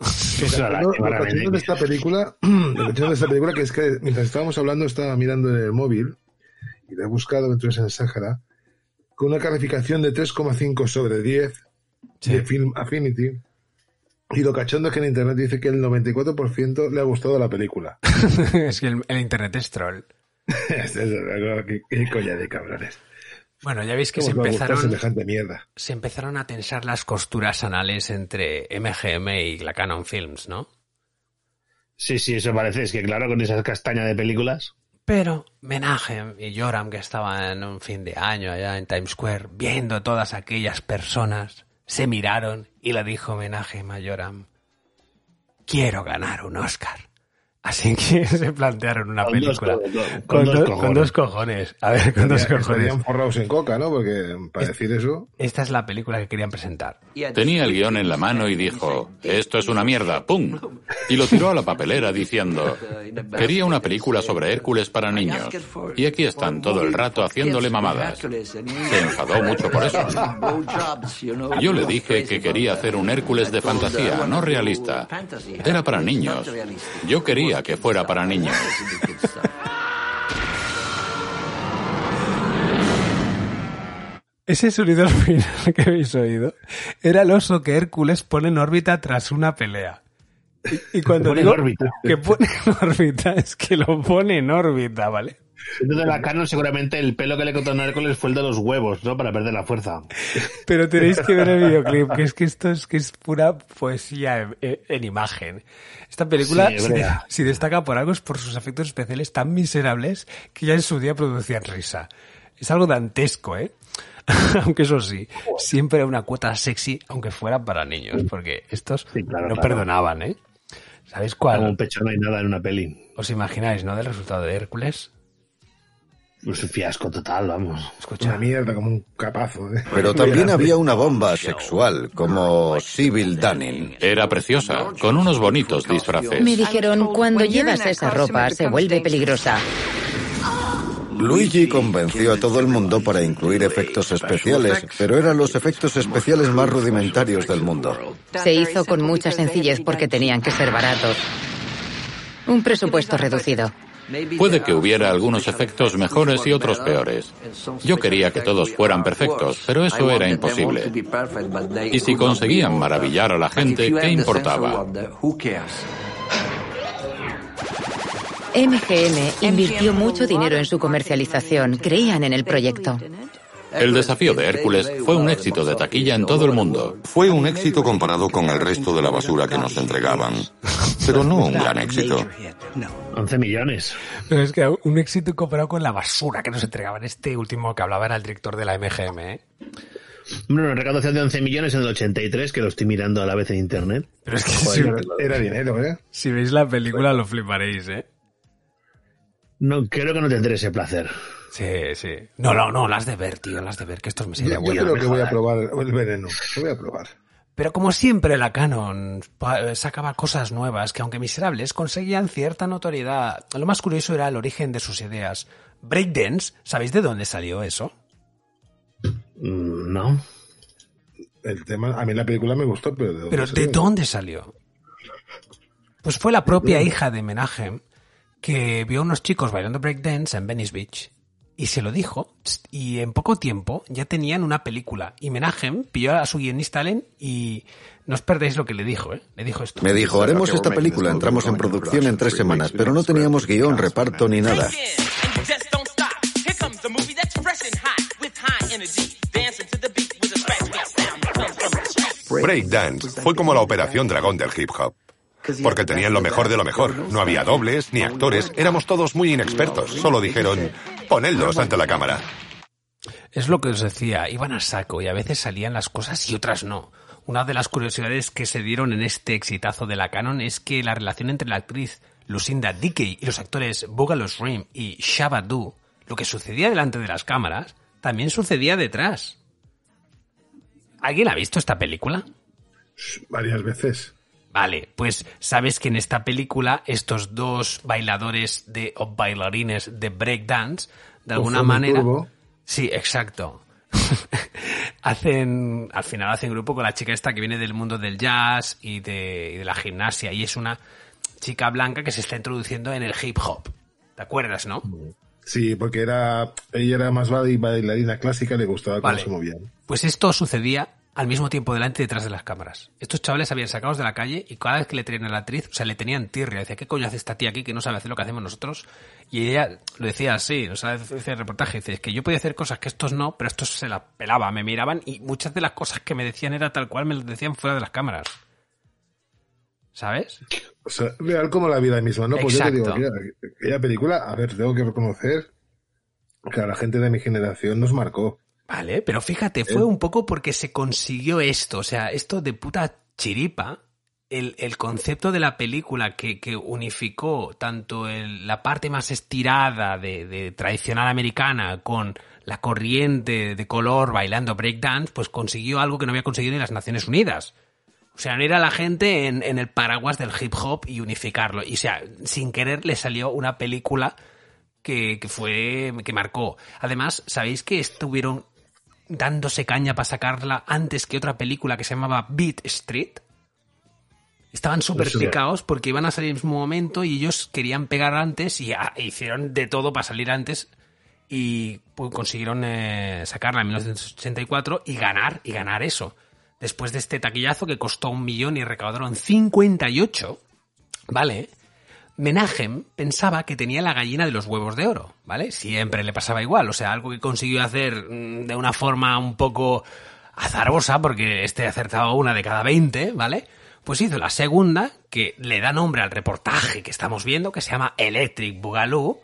Eso No, la de esta película, de esta película, que es que mientras estábamos hablando estaba mirando en el móvil y lo he buscado dentro de Sáhara con una calificación de 3,5 sobre 10 de Film Affinity. Y lo cachondo es que en internet dice que el 94% le ha gustado la película. es que el, el internet es troll. Qué, qué coña de cabrones. Bueno, ya veis que se ¿Cómo os va a gustar empezaron, semejante mierda? se empezaron a tensar las costuras anales entre MGM y la Canon Films, ¿no? Sí, sí, eso parece. Es que claro, con esas castañas de películas. Pero Menachem y Joram, que estaban en un fin de año allá en Times Square, viendo todas aquellas personas, se miraron y le dijo Menachem a Joram, quiero ganar un Oscar. Así que se plantearon una Con dos película. co- con con, dos do- cojones. con dos cojones. A ver, con dos cojones. Forrados en coca, ¿no? Porque para decir eso... Esta es la película que querían presentar. Tenía el guion en la mano y dijo, esto es una mierda, ¡pum! Y lo tiró a la papelera diciendo, quería una película sobre Hércules para niños. Y aquí están todo el rato haciéndole mamadas. Se enfadó mucho por eso. Yo le dije que quería hacer un Hércules de fantasía, no realista. Era para niños. Yo quería que fuera para niños. Ese sonido al final que habéis oído era el oso que Hércules pone en órbita tras una pelea. Y, y cuando Pone en digo órbita. que pone en órbita es que lo pone en órbita, ¿vale? Entonces la Canon seguramente el pelo que le cortó a Hércules fue el de los huevos, ¿no? Para perder la fuerza. Pero tenéis que ver el videoclip, que es que esto es que es pura poesía en, en- en imagen. Esta película, Sí, si, destaca por algo, es por sus efectos especiales tan miserables que ya en su día producían risa. Es algo dantesco, ¿eh? aunque eso sí, siempre era una cuota sexy, aunque fuera para niños, porque estos no claro. perdonaban, ¿eh? ¿Sabéis cuál? Como un pecho no hay nada en una peli. ¿Os imagináis, no? Del resultado de Hércules. Pues un fiasco total, vamos. Escucha. Una mierda, como un capazo. ¿eh? Pero también había una bomba sexual, como Sybil Dunning. Era preciosa, con unos bonitos disfraces. Me dijeron, cuando llevas esa ropa se vuelve peligrosa. Luigi convenció a todo el mundo para incluir efectos especiales, pero eran los efectos especiales más rudimentarios del mundo. Se hizo con mucha sencillez porque tenían que ser baratos. Un presupuesto reducido. Puede que hubiera algunos efectos mejores y otros peores. Yo quería que todos fueran perfectos, pero eso era imposible. Y si conseguían maravillar a la gente, ¿qué importaba? MGM invirtió mucho dinero en su comercialización. Creían en el proyecto. El desafío de Hércules fue un éxito de taquilla en todo el mundo. Fue un éxito comparado con el resto de la basura que nos entregaban. Pero no un gran éxito. 11 millones. Pero es que un éxito comparado con la basura que nos entregaban. Este último que hablaba era el director de la MGM, ¿eh? Bueno, una recaudación de 11 millones en el 83, que lo estoy mirando a la vez en internet. Pero es que Joder, si, Era dinero, ¿eh? si veis la película lo fliparéis, ¿eh? No, creo que no tendré ese placer. Sí, sí. No, no, no, las de ver, tío, las de ver, que esto me sería Yo, yo creo que voy a probar el veneno. Lo voy a probar. Pero como siempre la Canon pa- sacaba cosas nuevas que aunque miserables conseguían cierta notoriedad. Lo más curioso era el origen de sus ideas. Breakdance, ¿sabéis de dónde salió eso? Mm, No. El tema, a mí la película me gustó, pero ¿de dónde Pero ¿de salió? dónde salió? Pues fue la propia hija de Menachem que vio a unos chicos bailando breakdance en Venice Beach y se lo dijo y en poco tiempo ya tenían una película y Menachem pilló a su guionista Allen y no os perdéis lo que le dijo, ¿eh? Le dijo esto. Me dijo, haremos esta película, entramos en producción en tres semanas, pero no teníamos guion, reparto ni nada. Breakdance fue como la operación dragón del hip hop. Porque tenían lo mejor de lo mejor. No había dobles ni actores. Éramos todos muy inexpertos. Solo dijeron, ponedlos ante la cámara. Es lo que os decía, iban a saco y a veces salían las cosas y otras no. Una de las curiosidades que se dieron en este exitazo de la Canon es que la relación entre la actriz Lucinda Dickey y los actores Boogaloo Shrimp y Shabba-Doo, lo que sucedía delante de las cámaras, también sucedía detrás. ¿Alguien ha visto esta película? Varias veces. Vale, pues sabes que en esta película estos dos bailadores de o bailarines de breakdance, de alguna manera, turbo. sí, exacto, hacen, al final hacen grupo con la chica esta que viene del mundo del jazz y de, y de la gimnasia y es una chica blanca que se está introduciendo en el hip hop. ¿Te acuerdas, no? Sí, porque era ella era más bail- bailarina clásica, le gustaba cómo Vale. se movían. Pues esto sucedía al mismo tiempo delante y detrás de las cámaras. Estos chavales habían sacados de la calle y cada vez que le tenían a la actriz, o sea, le tenían tirria. Decía, ¿qué coño hace esta tía aquí que no sabe hacer lo que hacemos nosotros? Y ella lo decía así, o sea, dice el reportaje, dice, es que yo podía hacer cosas que estos no, pero estos se las pelaba, me miraban y muchas de las cosas que me decían era tal cual me lo decían fuera de las cámaras. ¿Sabes? O sea, real como la vida misma, ¿no? Pues yo te digo, aquella, aquella película, a ver, tengo que reconocer que a la gente de mi generación nos marcó. Vale, pero fíjate, fue un poco porque se consiguió esto, o sea, esto de puta chiripa, el, el concepto de la película que, que unificó tanto el- la parte más estirada de, de tradicional americana con la corriente de color bailando breakdance, pues consiguió algo que no había conseguido ni las Naciones Unidas. O sea, no era la gente en, en el paraguas del hip hop y unificarlo. Y o sea, sin querer le salió una película que, que fue, que marcó. Además, ¿sabéis que estuvieron dándose caña para sacarla antes que otra película que se llamaba Beat Street? Estaban súper Eso. picados porque iban a salir en el mismo momento y ellos querían pegar antes y ah, e hicieron de todo para salir antes y pues, consiguieron eh, sacarla en 1984 y ganar, y ganar eso. Después de este taquillazo que costó un millón y recaudaron 58, ¿vale? Menachem pensaba que tenía la gallina de los huevos de oro, ¿vale? Siempre le pasaba igual, o sea, algo que consiguió hacer mm, de una forma un poco azarosa, porque este acertaba una de cada 20, ¿vale? Pues hizo la segunda, que le da nombre al reportaje que estamos viendo, que se llama Electric Boogaloo,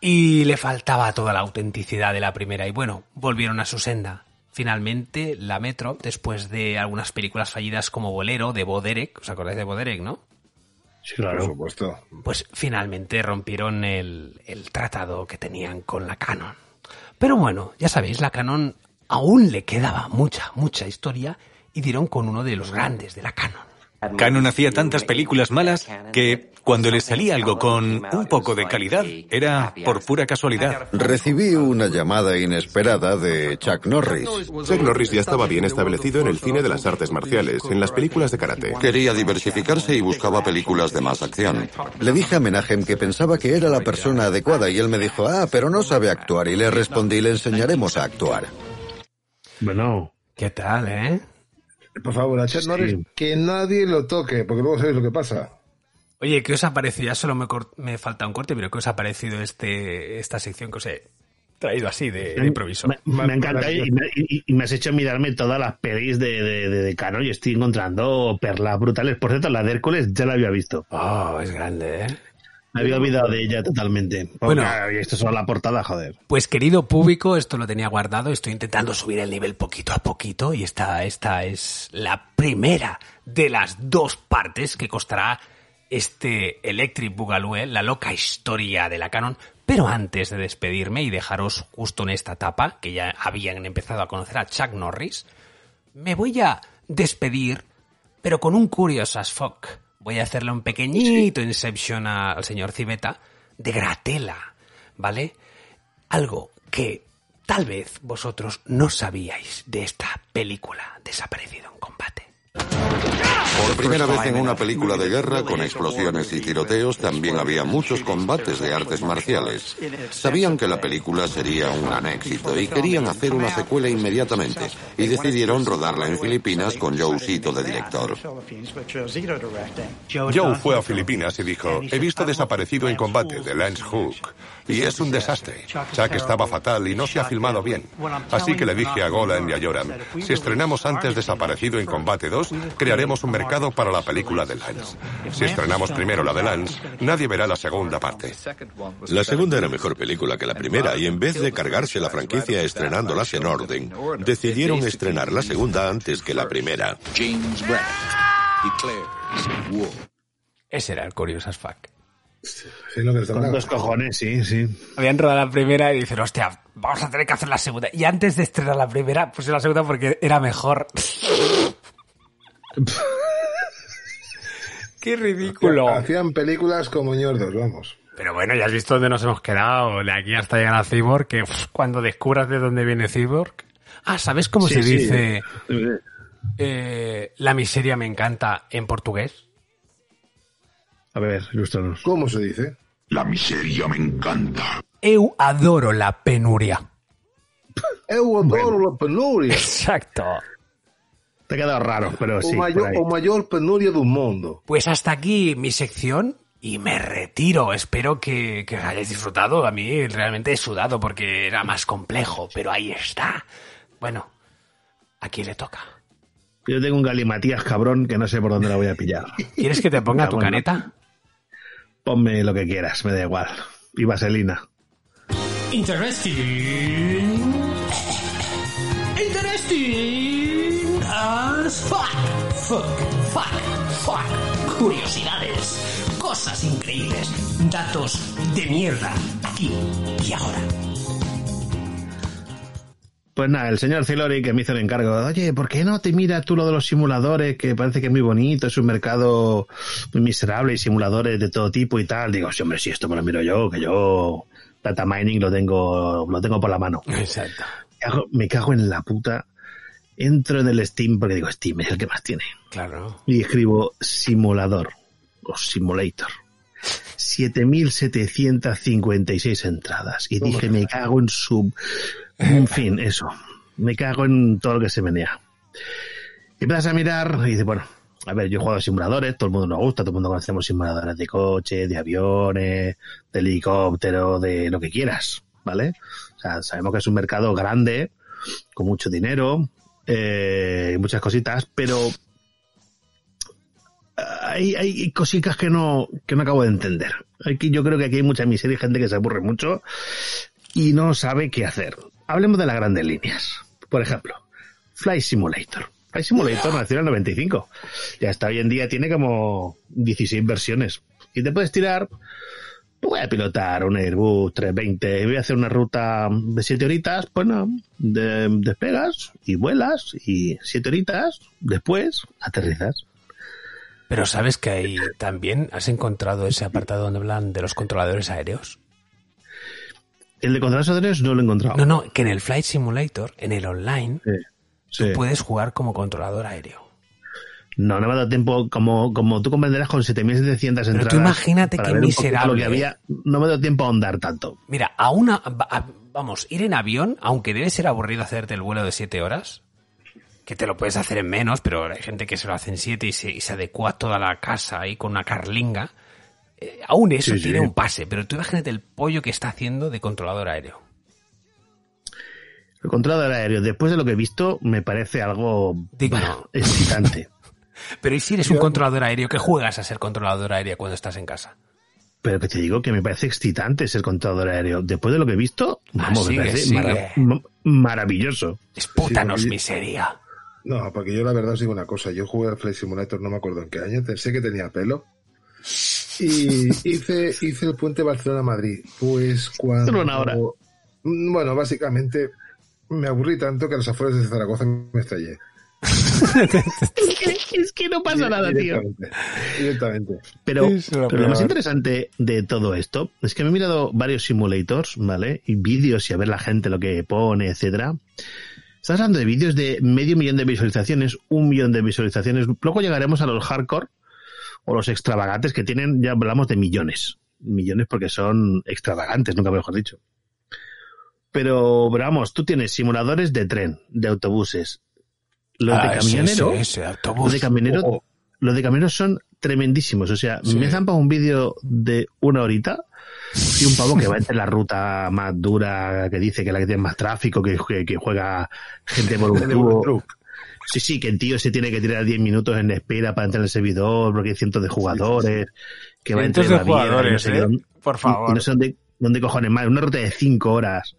y le faltaba toda la autenticidad de la primera, y bueno, volvieron a su senda. Finalmente, la Metro, después de algunas películas fallidas como Bolero, de Boderek, ¿os acordáis de Boderek, no? Sí, Por supuesto. pues finalmente rompieron el, el tratado que tenían con la Canon. Pero bueno, ya sabéis, la Canon aún le quedaba mucha, mucha historia y dieron con uno de los grandes de la Canon. Canon hacía tantas películas malas que cuando les salía algo con un poco de calidad era por pura casualidad. Recibí una llamada inesperada de Chuck Norris. Chuck Norris ya estaba bien establecido en el cine de las artes marciales, en las películas de karate. Quería diversificarse y buscaba películas de más acción. Le dije a Menachem que pensaba que era la persona adecuada y él me dijo, ah, pero no sabe actuar. Y le respondí, le enseñaremos a actuar. Bueno. ¿Qué tal, eh? Por favor, a Chuck Sí. Norris, que nadie lo toque, porque luego sabéis lo que pasa. Oye, ¿qué os ha parecido? Ya solo me, falta un corte, pero ¿qué os ha parecido este, esta sección que os he traído así de, de improviso? Me, me encanta y me, y- y me has hecho mirarme todas las pelis de, de, de, de Canon y estoy encontrando perlas brutales. Por cierto, la de Hércules ya la había visto. Oh, es grande, ¿eh? Me había olvidado de ella totalmente. Porque, Bueno. y esto es solo la portada, joder. Pues querido público, esto lo tenía guardado, estoy intentando subir el nivel poquito a poquito y esta, esta es la primera de las dos partes que costará este Electric Boogaloo, ¿eh? la loca historia de la Canon. Pero antes de despedirme y dejaros justo en esta etapa, que ya habían empezado a conocer a Chuck Norris, me voy a despedir, pero con un Curious as Fuck. Voy a hacerle un pequeñito Inception a- al señor Civeta de Gratela, ¿vale? Algo que tal vez vosotros no sabíais de esta película Desaparecido en combate. Por primera vez en una película de guerra con explosiones y tiroteos también había muchos combates de artes marciales. Sabían que la película sería un gran éxito y querían hacer una secuela inmediatamente y decidieron rodarla en Filipinas con Joe Sito de director. Joe fue a Filipinas y dijo, he visto desaparecido en combate de Lance Hook. Y es un desastre. Chuck estaba fatal y no se ha filmado bien. Así que le dije a Golan y a Joram, si estrenamos antes desaparecido en combate 2, crearemos un mercado para la película de Lance. Si estrenamos primero la de Lance, nadie verá la segunda parte. La segunda era mejor película que la primera y en vez de cargarse la franquicia estrenándolas en orden, decidieron estrenar la segunda antes que la primera. Ese era el Curious as Fuck. Sí, lo que les da Con la dos cojones, sí, sí. Habían rodado la primera y dicen, hostia, vamos a tener que hacer la segunda. Y antes de estrenar la primera, puse la segunda porque era mejor. Qué ridículo. Hacían películas como ñordos, vamos. Pero bueno, ya has visto dónde nos hemos quedado. De aquí hasta llegar a Cyborg, que uf, cuando descubras de dónde viene Cyborg. Ah, ¿sabes cómo Sí, se sí. dice eh, la miseria me encanta en portugués? A ver, ilústranos. ¿Cómo se dice? La miseria me encanta. Eu adoro la penuria. Eu adoro la penuria. Exacto. Te ha quedado raro, pero o, sí. mayor, o mayor penuria del mundo. Pues hasta aquí mi sección y me retiro. Espero que, que hayáis disfrutado. A mí realmente he sudado porque era más complejo, pero ahí está. Bueno, ¿a quién le toca? Yo tengo un galimatías cabrón que no sé por dónde la voy a pillar. ¿Quieres que te ponga tu Bueno, caneta? Ponme lo que quieras, me da igual. Y vaselina. Interesting. Interesting as fuck. Fuck, fuck, fuck. Curiosidades, cosas increíbles, datos de mierda, aquí y ahora. Pues nada, el señor Cilori que me hizo el encargo, oye, ¿por qué no te miras tú lo de los simuladores? Que parece que es muy bonito, es un mercado muy miserable y simuladores de todo tipo y tal. Digo, sí, hombre, si esto me lo miro yo, que yo data mining lo tengo, lo tengo por la mano. Exacto. Me cago, me cago en la puta. Entro en el Steam porque digo, Steam es el que más tiene. Claro. Y escribo simulador o simulator. 7.756 entradas. Y dije, me cago en su... En fin, eso. Me cago en todo lo que se menea. Y empiezas a mirar y dices, bueno, a ver, yo he jugado a simuladores, todo el mundo nos gusta, todo el mundo conocemos simuladores de coche, de aviones, de helicóptero, de lo que quieras, ¿vale? O sea, sabemos que es un mercado grande, con mucho dinero, eh, muchas cositas, pero hay, hay cositas que no, que no acabo de entender. Aquí, yo creo que aquí hay mucha miseria y gente que se aburre mucho y no sabe qué hacer. Hablemos de las grandes líneas. Por ejemplo, Flight Simulator. Flight Simulator nació en el 95. Y hasta hoy en día tiene como 16 versiones. Y te puedes tirar, voy a pilotar un Airbus 320 y voy a hacer una ruta de 7 horitas, bueno, de- despegas y vuelas y 7 horitas, después aterrizas. Pero ¿sabes que ahí también has encontrado ese apartado donde hablan de los controladores aéreos? El de controladores aéreos no lo he encontrado. No, no, que en el Flight Simulator, en el online, Sí. puedes jugar como controlador aéreo. No, no me ha dado tiempo, como, como tú comprenderás, con 7.700 entradas. tú imagínate qué miserable. Lo que había, no me ha dado tiempo a ahondar tanto. Mira, a una, a- vamos, ir en avión, aunque debe ser aburrido hacerte el vuelo de siete horas, que te lo puedes hacer en menos, pero hay gente que se lo hace en siete y se, y se adecua toda la casa ahí con una carlinga. Eh, aún eso Sí, tiene sí. un pase, pero tú imagínate el pollo que está haciendo de controlador aéreo. El controlador aéreo, después de lo que he visto, me parece algo Digno. excitante. Pero ¿y si eres un controlador aéreo? ¿Qué juegas a ser controlador aéreo cuando estás en casa? Pero que te digo que me parece excitante ser controlador aéreo. Después de lo que he visto, vamos, Ah, sigue, me parece maravilloso. Dispútanos Sí, miseria. No, porque yo la verdad os digo una cosa. Yo jugué al Flight Simulator, no me acuerdo en qué año. Sé que tenía pelo. Y hice, hice el puente Barcelona-Madrid. Pues cuando... Solo una hora. Mm, Bueno, básicamente me aburrí tanto que a los afueras de Zaragoza me estrellé. Es que, es que no pasa nada, tío. Directamente. Pero, pero lo más interesante de todo esto es que me he mirado varios simulators, ¿vale? Y vídeos y a ver la gente lo que pone, etcétera. Estás hablando de vídeos de medio millón de visualizaciones, un millón de visualizaciones. Luego llegaremos a los hardcore o los extravagantes que tienen, ya hablamos de millones. Millones porque son extravagantes, nunca mejor dicho. Pero, pero vamos, tú tienes simuladores de tren, de autobuses. Los Ah, de camionero. ese, ese, autobús. Los de camionero, oh. los de camioneros son tremendísimos. O sea, Sí. me zampa un vídeo de una horita y un pavo que va entre la ruta más dura, que dice que la que tiene más tráfico, que, que, que juega gente por un tubo. Sí, sí, que el tío se tiene que tirar 10 minutos en espera para entrar en el servidor porque hay cientos de jugadores. Que va entrar de en la vida, jugadores, no sé qué ¿eh? dónde- Por y- favor. Y no sé dónde, dónde cojones más. Una ruta de 5 horas.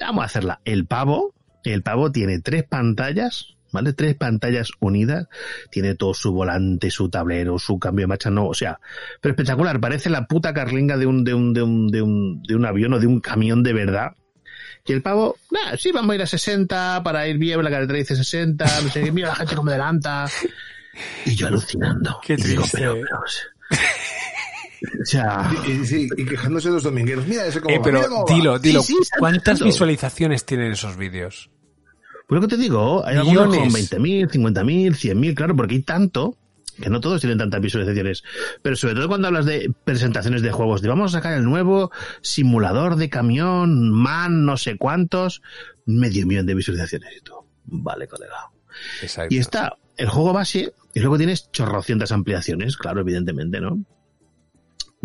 Vamos a hacerla. El pavo, el pavo tiene tres pantallas, ¿vale? Tres pantallas unidas. Tiene todo su volante, su tablero, su cambio de marcha, no, o sea, pero espectacular. Parece la puta carlinga de un, de un, de un, de un, de un avión o de un camión de verdad. Y el pavo, nah, sí, vamos a ir a 60 para ir bien, la carretera dice 60, no sé qué, mira la gente como adelanta. Y yo alucinando. Qué Y digo, triste. pero, pero, o sea, Y, y- sí, y quejándose de los domingueros. Mira ese como Eh, va, pero mira cómo va. dilo, dilo, Sí, sí, exacto, ¿cuántas visualizaciones tienen esos vídeos? Pues lo que te digo, hay algunos con Millones. 20.000, 50.000, 100.000, claro, porque hay tanto que no todos tienen tantas visualizaciones. Pero sobre todo cuando hablas de presentaciones de juegos, de vamos a sacar el nuevo simulador de camión, man, no sé cuántos, medio millón de visualizaciones y todo. Vale, colega. Exacto. Y está el juego base y luego tienes chorrocientas ampliaciones, claro, evidentemente, ¿no?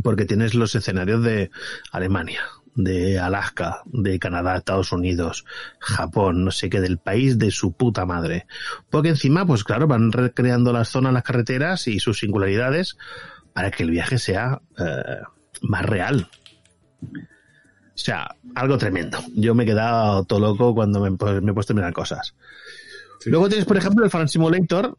Porque tienes los escenarios de Alemania, de Alaska, de Canadá, Estados Unidos, Japón, no sé qué, del país de su puta madre. Porque encima, pues claro, van recreando las zonas, las carreteras y sus singularidades para que el viaje sea eh, más real. O sea, algo tremendo. Yo me he quedado todo loco cuando me, pues, me he puesto a mirar cosas. Luego tienes, por ejemplo, el Farm Simulator,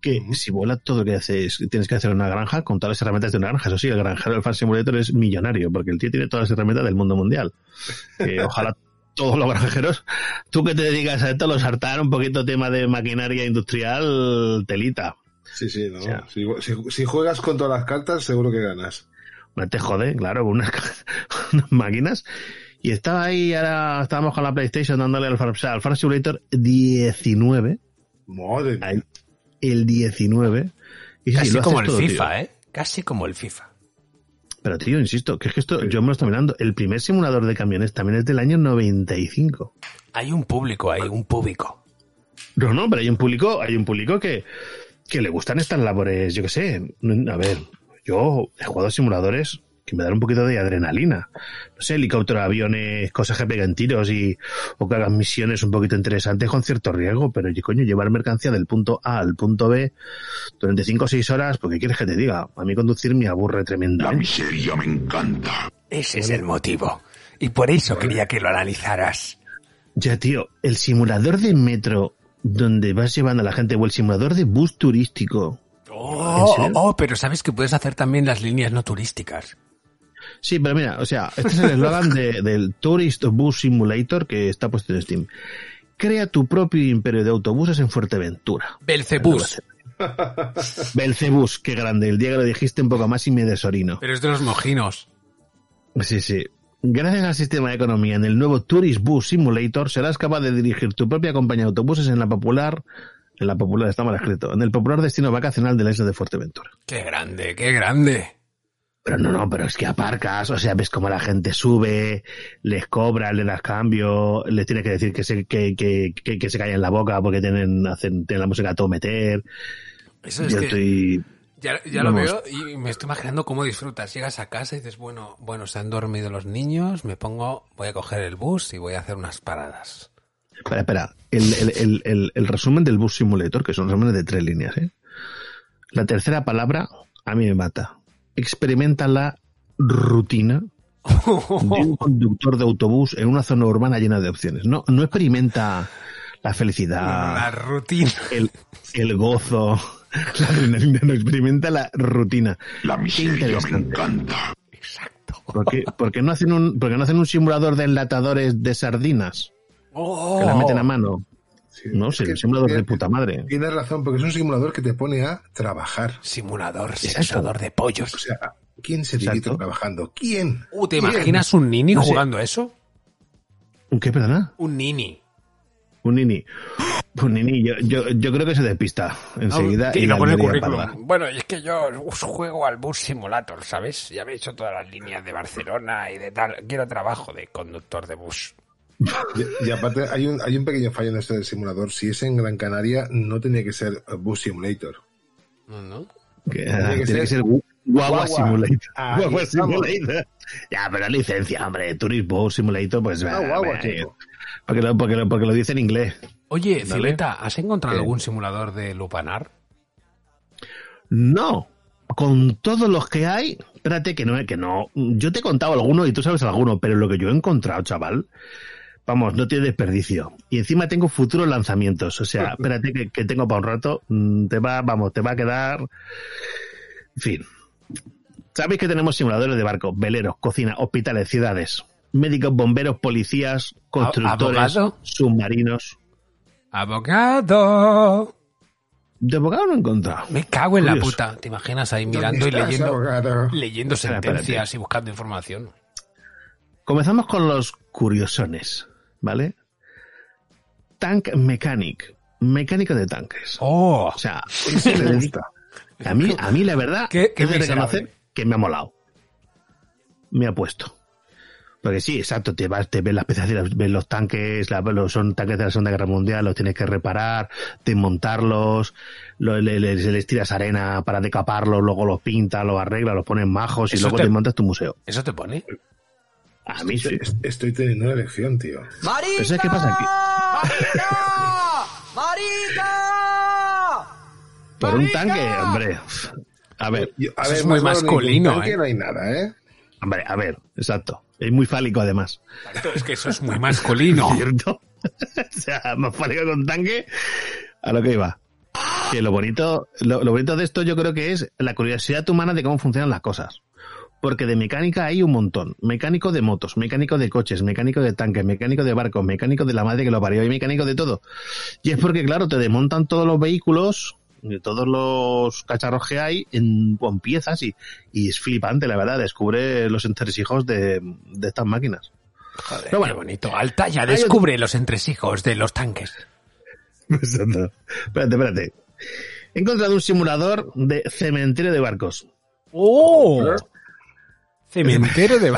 que simula todo lo que haces, tienes que hacer una granja con todas las herramientas de una granja. Eso sí, el granjero del Farm Simulator es millonario, porque el tío tiene todas las herramientas del mundo mundial. Que ojalá todos los granjeros, tú que te dedicas a esto, los hartar un poquito tema de maquinaria industrial, telita. Sí, sí, no. si, si- si juegas con todas las cartas, seguro que ganas. No te jode, claro, con unas, unas máquinas. Y estaba ahí, ahora estábamos con la PlayStation dándole al Farm, al Farm Simulator 19. Madre mía. El 19. Y sí, Casi lo como el todo, FIFA, tío. ¿eh? Casi como el FIFA. Pero tío, insisto, que es que esto, yo me lo estoy mirando. El primer simulador de camiones también es del año 95. Hay un público ahí, un público. No, no, pero hay un público, hay un público que, que le gustan estas labores, yo qué sé. A ver, yo he jugado a simuladores que me dan un poquito de adrenalina. No sé, helicóptero, aviones, cosas que pegan tiros y, o que hagan misiones un poquito interesantes con cierto riesgo, pero coño, llevar mercancía del punto A al punto B durante 5 o 6 horas, porque quieres que te diga, a mí conducir me aburre tremendamente. La miseria me encanta. Ese es el motivo. Y por eso quería que lo analizaras. Ya, tío, el simulador de metro donde vas llevando a la gente o el simulador de bus turístico. Oh, oh, oh, pero sabes que puedes hacer también las líneas no turísticas. Sí, pero mira, o sea, este es el eslogan de- del Tourist Bus Simulator que está puesto en Steam. Crea tu propio imperio de autobuses en Fuerteventura. Belcebús. Belcebus, qué grande. El día que lo dijiste un poco más y me desorino. Pero es de los mojinos. Sí, sí. Gracias al sistema de economía en el nuevo Tourist Bus Simulator serás capaz de dirigir tu propia compañía de autobuses en la popular, en la popular está mal escrito, en el popular destino vacacional de la isla de Fuerteventura. Qué grande, qué grande. Pero no, no, pero es que aparcas, o sea, ves cómo la gente sube, les cobra, le das cambio, les tienes que decir que se, que, que, que, que se callen la boca porque tienen, hacen, tienen la música a todo meter. Eso es Yo que- estoy... Ya, ya lo veo y me estoy imaginando cómo disfrutas. Llegas a casa y dices, bueno, bueno, se han dormido los niños, me pongo, voy a coger el bus y voy a hacer unas paradas. Espera, espera. El, el, el, el, el resumen del Bus Simulator, que son resúmenes de tres líneas, ¿eh? La tercera palabra a mí me mata. Experimenta la rutina de un conductor de autobús en una zona urbana llena de opciones. No, no experimenta la felicidad, La rutina. el, el gozo, la adrenalina, no experimenta la rutina. La miseria me encanta. ¿Por qué, por qué no hacen un, por qué no hacen un simulador de enlatadores de sardinas? Que las meten a mano. No sé, un simulador de puta madre. Tienes razón, porque es un simulador que te pone a trabajar. Simulador, sexuador de pollos. O sea, ¿quién se divierte trabajando? ¿Quién? Uh, ¿Te ¿Quién? imaginas un nini No sé. jugando eso? ¿Un qué, perdona? Un nini. Un nini. Un nini, yo, yo, yo creo que se despista enseguida. y y lo pone en el currículum. Bueno, y es que yo juego al Bus Simulator, ¿sabes? Ya me he hecho todas las líneas de Barcelona y de tal. Quiero trabajo de conductor de bus. Y, y aparte, hay un, hay un pequeño fallo en esto del simulador. Si es en Gran Canaria, no tenía que ser Bus Simulator. No, no. Que, Tiene que tiene que ser ser Gu- Guagua, Guagua. Simulator. Ahí Guagua. Simulator. Ya, pero licencia, hombre. Turismo Simulator, pues. Ah, va, guagua, chico. porque, lo, porque, lo, porque lo dice en inglés. Oye. Fileta, ¿has encontrado ¿Qué? algún simulador de lupanar? No. Con todos los que hay, espérate que no, que no. Yo te he contado alguno y tú sabes alguno, pero lo que yo he encontrado, chaval, vamos, no tiene desperdicio. Y encima tengo futuros lanzamientos. O sea, espérate que, que tengo para un rato. mm, Te va, vamos, te va a quedar. En fin. Sabéis que tenemos simuladores de barcos, veleros, cocina, hospitales, ciudades, médicos, bomberos, policías, constructores, abogado? submarinos. ¡Abogado! De abogado no he encontrado. Me cago en la puta. ¿Te imaginas ahí ¿Dónde mirando y leyendo, abogado? leyendo sentencias espérate. y buscando información? Comenzamos con los curiosones, ¿vale? Tank Mechanic, mecánico de tanques. ¡Oh! O sea, Ese me gusta. a mí, a mí la verdad, Qué- qué he de reconocer que me ha molado. Me ha puesto. Porque sí, exacto, te vas, te ves las piezas, ves los tanques, la- los, son tanques de la Segunda Guerra Mundial, los tienes que reparar, desmontarlos, lo- le- le- les, tiras arena para decaparlos, luego los pintas, los arreglas, los pones majos y luego te- te montas tu museo. ¿Eso te pone? A mí sí. Est- Estoy teniendo una elección, tío. Pero ¿sabes qué pasa aquí? Por un tanque, hombre. A ver, Yo- a ver, es muy masculino, tanque ¿eh? No hay nada, ¿eh? hombre, a ver, exacto. Es muy fálico además. Es que eso es muy masculino. ¿Cierto? o sea, más fálico con tanque a lo que iba. Que lo bonito, lo, lo bonito de esto yo creo que es la curiosidad humana de cómo funcionan las cosas. Porque de mecánica hay un montón. Mecánico de motos, mecánico de coches, mecánico de tanques, mecánico de barcos, mecánico de la madre que lo parió y mecánico de todo. Y es porque, claro, te desmontan todos los vehículos, de todos los cacharros que hay en, con piezas y, y es flipante, la verdad. Descubre los entresijos de, de estas máquinas. Joder, Pero bueno. qué bonito. Altaya Hay descubre los entresijos de los tanques. Exacto. Espérate, espérate. He encontrado un simulador de cementerio de barcos. ¡Oh! Cementerio de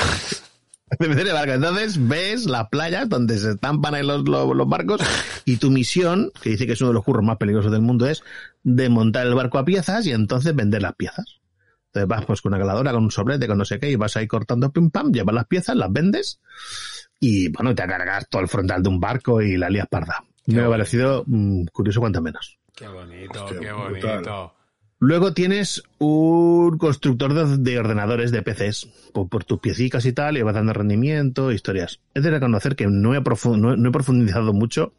Cementerio de barcos. Entonces ves las playas donde se estampan ahí los, los- los barcos y tu misión, que dice que es uno de los curros más peligrosos del mundo, es desmontar el barco a piezas y entonces vender las piezas. Entonces vas pues con una caladora, con un sobrete, con no sé qué, y vas ahí cortando pim pam, llevas las piezas, las vendes y bueno, te cargas todo el frontal de un barco y la lías parda. Me ha parecido mm, curioso cuanto menos. Qué bonito, Hostia, qué brutal. Luego tienes un constructor de, de ordenadores de PCs por, por tus piecicas y tal, y vas dando rendimiento, historias. He de reconocer que no he, profu- no, he- no he profundizado mucho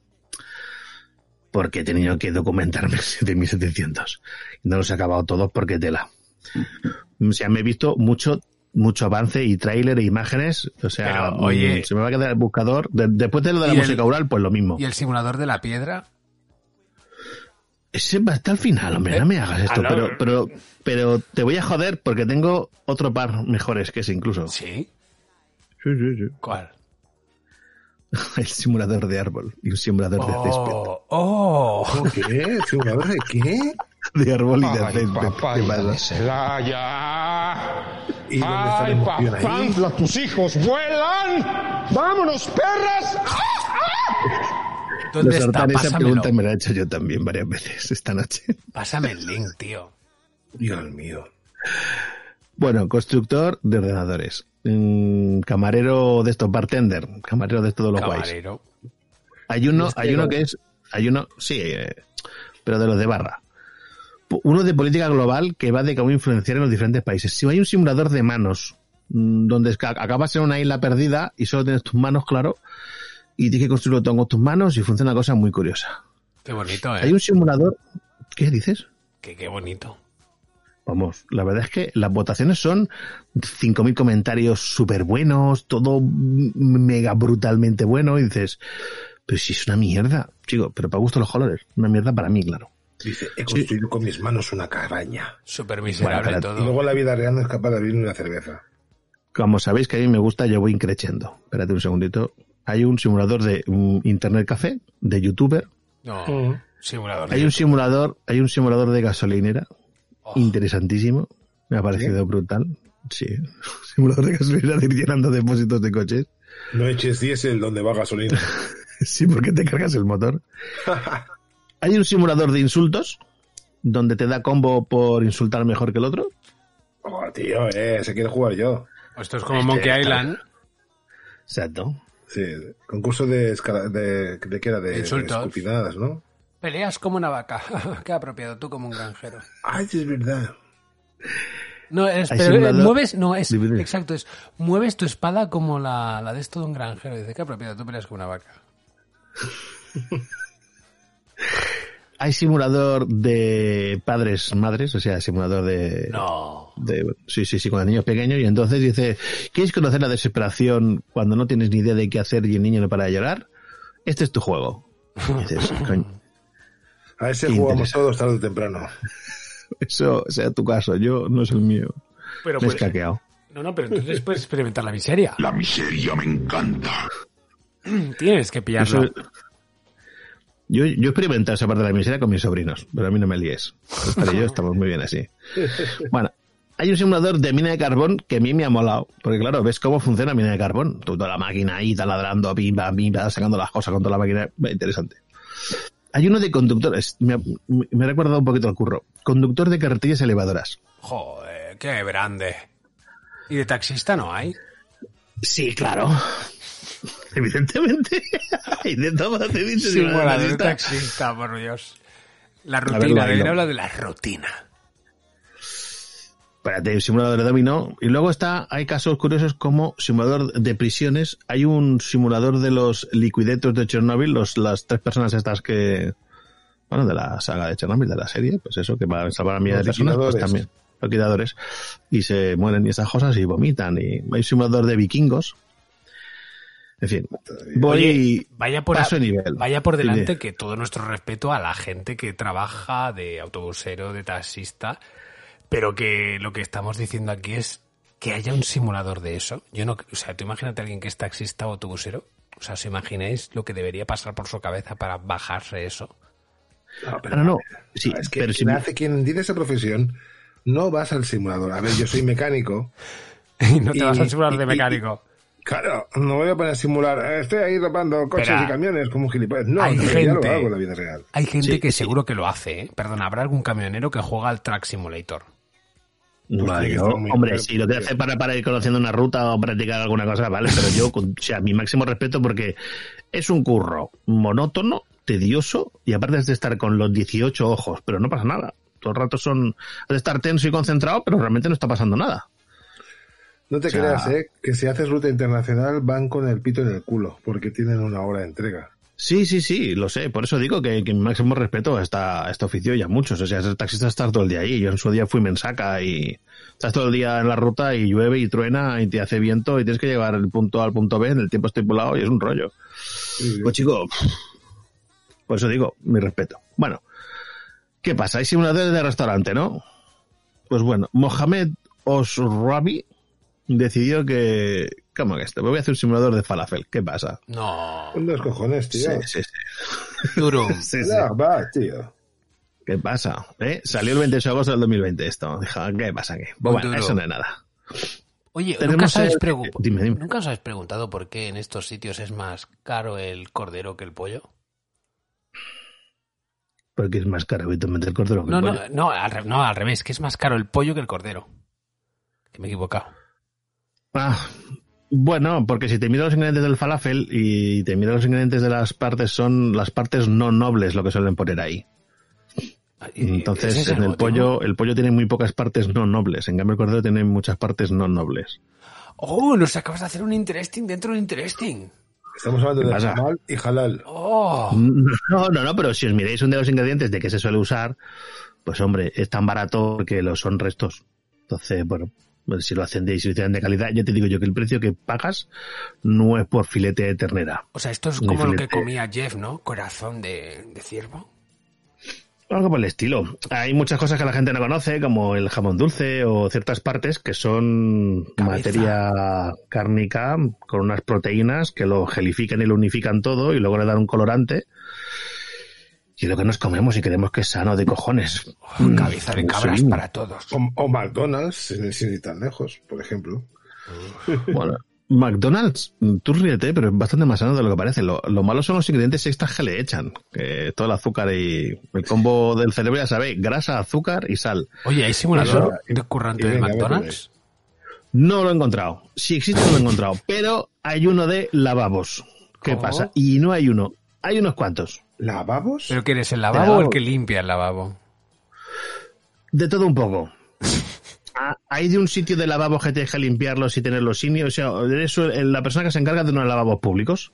porque he tenido que documentarme de 1700. No los he acabado todos porque tela. O sea, me he visto mucho mucho avance y tráiler e imágenes. O sea, Pero, oye- se me va a quedar el buscador. De- después de lo de la ¿Y el- música oral, pues lo mismo. ¿Y el simulador de la piedra? Ese va hasta el final, hombre, no me hagas esto, Ah, pero, pero, pero te voy a joder porque tengo otro par mejores que ese incluso. Sí. Sí, sí, sí. ¿Cuál? El simulador de árbol y un simulador de césped. Oh, oh. ¿Cómo qué? ¿Simulador de qué? De árbol y de Ay, césped. papá, ¿Qué ya pasa? de Celaya. ¿Y dónde está la emoción ahí? Tus hijos vuelan. ¡Vámonos, perras! ¿Dónde Los está? Esa pregunta me la he hecho yo también varias veces esta noche. Pásame el link, tío. Dios mío. Bueno, constructor de ordenadores. Mm, camarero de estos, bartender. Camarero de de los guays. Camarero. Hay uno, Este hay uno no. que es, hay uno, sí, eh, pero de los de barra. Uno de política global que va de cómo influenciar en los diferentes países. Si hay un simulador de manos, mm, donde acabas en una isla perdida y solo tienes tus manos, claro, y tienes que construirlo todo con tus manos y funciona una cosa muy curiosa. Qué bonito, ¿eh? Hay un simulador, ¿qué dices? Que qué bonito. Vamos, la verdad es que las votaciones son 5.000 comentarios súper buenos, todo mega brutalmente bueno, y dices, pero si es una mierda, chico, pero para gusto los colores, una mierda para mí, claro. Dice, he construido con mis manos una cabaña. Súper miserable Bueno, Y todo. luego en la vida real no es capaz de abrir una cerveza. Como sabéis que a mí me gusta, yo voy increciendo. Espérate un segundito. Hay un simulador de un internet café, de youtuber. No, Mm. simulador. de Hay un simulador, hay un simulador de gasolinera. Oh. Interesantísimo. Me ha parecido brutal. Sí. Simulador de gasolinera de ir llenando depósitos de coches. No eches diésel donde va gasolina. Sí, porque te cargas el motor. Hay un simulador de insultos, donde te da combo por insultar mejor que el otro. Oh, tío, eh, se quiere jugar yo. Esto es como Monkey Island. Exacto. Sí, concurso de, escala- de, de qué era, de, de Insultos. ¿no? Peleas como una vaca. Qué apropiado, tú como un granjero. Ay, sí, es verdad. No, es, pero eh, mueves, no, es, exacto, es, mueves tu espada como la, la de esto de un granjero. Dice, qué apropiado, tú peleas como una vaca. Hay simulador de padres, madres, o sea, simulador de... No. de sí, sí, sí, con niños pequeños. Y entonces dice, ¿quieres conocer la desesperación cuando no tienes ni idea de qué hacer y el niño no para de llorar? Este es tu juego. Dices, coño, A ese jugamos todos tarde o temprano. eso sea tu caso, yo no es el mío. Pero Me he pues- escaqueado. No, no, pero entonces puedes experimentar la miseria. La miseria me encanta. Tienes que pillarlo. Yo, yo he experimentado esa parte de la miseria con mis sobrinos, pero a mí no me líes. Pero yo estamos muy bien así. Bueno, hay un simulador de mina de carbón que a mí me ha molado. Porque claro, ves cómo funciona mina de carbón. Toda la máquina ahí taladrando, pimba, pimba, sacando las cosas con toda la máquina. Interesante. Hay uno de conductores. Me, ha- me ha recordado un poquito al curro. Conductor de carretillas elevadoras. Joder, qué grande. ¿Y de taxista no hay? Sí, claro. Evidentemente. Simulador taxista. taxista, por Dios. La rutina, debería hablar de la rutina. Espérate, simulador de dominó. Y luego está, hay casos curiosos como simulador de prisiones. Hay un simulador de los liquidetos de Chernobyl, los, las tres personas estas que, bueno, de la saga de Chernobyl, de la serie, pues eso, que van a salvar a miles de personas, pues también, liquidadores. Y se mueren y esas cosas y vomitan. Y hay un simulador de vikingos. En fin, voy Oye, vaya por, paso de nivel. vaya por delante que todo nuestro respeto a la gente que trabaja de autobusero, de taxista, pero que lo que estamos diciendo aquí es que haya un simulador de eso. Yo no, o sea, tú imagínate a alguien que es taxista o autobusero. O sea, ¿os imagináis lo que debería pasar por su cabeza para bajarse eso? No, Ah, no, no. Sí, es que pero si quien, me- hace, quien tiene esa profesión no vas al simulador. A ver, yo soy mecánico. Y no te Y- vas al simulador y- de y- mecánico. Claro, no voy a poner a simular. Estoy ahí rapando coches Pero y camiones como un gilipollas. No, hay no, ya gente- lo hago en la vida real. Hay gente Sí, que sí. seguro que lo hace, ¿eh? Perdona, habrá algún camionero que juega al Track Simulator. No, Pues yo, hombre, si lo que hace para, para ir conociendo una ruta o practicar alguna cosa, vale, pero yo, con, o sea, mi máximo respeto porque es un curro monótono, tedioso y aparte es de estar con los 18 ojos, pero no pasa nada. Todo el rato son has de estar tenso y concentrado, pero realmente no está pasando nada. No te O sea- creas, ¿eh? Que si haces ruta internacional van con el pito en el culo, porque tienen una hora de entrega. Sí, sí, sí, lo sé. Por eso digo que, que mi máximo respeto a, esta, a este oficio y a muchos. O sea, ser taxista estar todo el día ahí. Yo en su día fui mensaca y estás todo el día en la ruta y llueve y truena y te hace viento y tienes que llevar el punto A al punto B en el tiempo estipulado y es un rollo. Pues chico, por eso digo, mi respeto. Bueno, ¿qué pasa? Hay simuladores de restaurante, ¿no? Pues bueno, Mohamed Osrabi decidió que... ¿Cómo que esto? Me voy a hacer un simulador de falafel. ¿Qué pasa? No. Con dos cojones, tío. Sí, sí, sí. Duro. Sí, sí. Ya, va, tío. ¿Qué pasa? ¿Eh? Salió el 28 de agosto del 2020 esto. Dijo, ¿qué pasa aquí? Pues bueno, Duro. eso no es nada. Oye, ¿nunca os, habéis el- Dime, dime. ¿nunca os habéis preguntado por qué en estos sitios es más caro el cordero que el pollo? Porque es más caro habitualmente el cordero que No, el no, pollo. no, al, re- no, al revés, que es más caro el pollo que el cordero. Que me he equivocado. Ah, bueno, porque si te miras los ingredientes del falafel y te miras los ingredientes de las partes, son las partes no nobles lo que suelen poner ahí. Entonces, ¿ese es el en el motivo? pollo, el pollo tiene muy pocas partes no nobles. En cambio, el cordero tiene muchas partes no nobles. Oh, nos acabas de hacer un interesting dentro de un interesting. Estamos hablando ¿Qué de jamal y halal. Oh, No, no, no, pero si os miráis un de los ingredientes de que se suele usar, pues hombre, es tan barato que lo son restos. Entonces, bueno, si lo hacen de, si lo hicieran de calidad, ya te digo yo que el precio que pagas no es por filete de ternera. o sea, esto es como lo que comía Jeff, ¿no? Corazón de, de ciervo. Algo por el estilo. Hay muchas cosas que la gente no conoce, como el jamón dulce o ciertas partes que son Cabeza. materia cárnica con unas proteínas que lo gelifican y lo unifican todo y luego le dan un colorante. Y lo que nos comemos y creemos que es sano de cojones. Oh, cabeza de Mm, cabras sí. para todos. O, o McDonald's, sin, ir tan lejos, por ejemplo. Bueno, McDonald's, tú ríete, pero es bastante más sano de lo que parece. Lo, lo malo son los ingredientes extras que le echan. Que todo el azúcar y el combo del cerebro, ya sabéis, grasa, azúcar y sal. Oye, ¿hay simulador de currante de McDonald's? No lo he encontrado. Si existe, no lo he encontrado. Pero hay uno de lavabos. ¿Qué ¿Cómo? pasa? Y no hay uno. Hay unos cuantos. ¿Lavabos? ¿Pero qué eres, el lavabo o el que limpia el lavabo? De todo un poco. Ah, Hay de un sitio de lavabos que te deja limpiarlos y tenerlos sin... O sea, eres la persona que se encarga de unos lavabos públicos.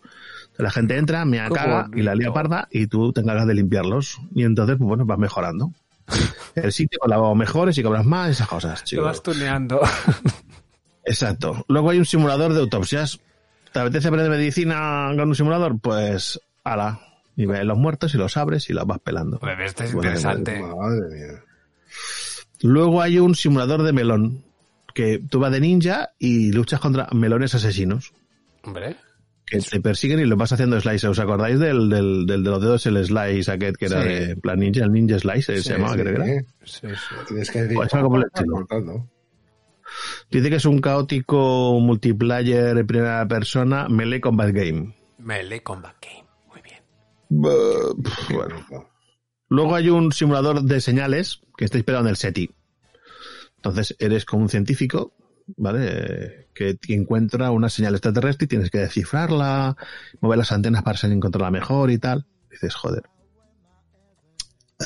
La gente entra, me caga y la lía parda y tú te encargas de limpiarlos. Y entonces, pues bueno, vas mejorando. El sitio con lavabos mejores y cobras más, esas cosas, Te vas tuneando. Exacto. Luego hay un simulador de autopsias. ¿Te apetece aprender medicina con un simulador? Pues, ala. Y ves los muertos y los abres y los vas pelando. Pues este es Bueno, interesante. Madre mía. Luego hay un simulador de melón. Que tú vas de ninja y luchas contra melones asesinos. Hombre. Que te persiguen y los vas haciendo slice. ¿Os acordáis del, del, del de los dedos, el slice aquel que era Sí. de plan ninja? El ninja slice Sí, se llamaba, sí, creo que era. Sí, sí. Tienes que decir, Pues algo por el estilo. cortando. Dice que es un caótico multiplayer en primera persona melee combat game. Melee Combat Game. Bien. Bueno. Luego hay un simulador de señales que está inspirado en el SETI. Entonces eres como un científico, ¿vale? Eh, Que encuentra una señal extraterrestre y tienes que descifrarla, mover las antenas para ser encontrarla mejor y tal. Dices, joder.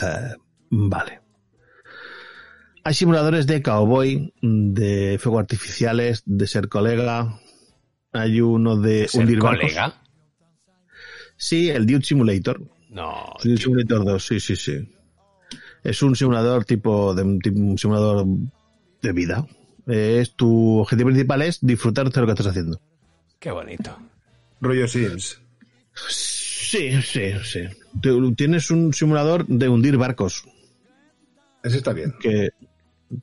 Eh, vale. Hay simuladores de cowboy, de fuego artificiales, de ser colega. Hay uno de ¿Ser hundir barcos. colega? Sí, el Dude Simulator. No. Dude Simulator 2, sí, sí, sí. Es un simulador tipo de tipo- un simulador de vida. Es tu objetivo principal es disfrutar de lo que estás haciendo. Qué bonito. Rollo Sims. Sí, sí, sí. Tienes un simulador de hundir barcos. Ese está bien. Que,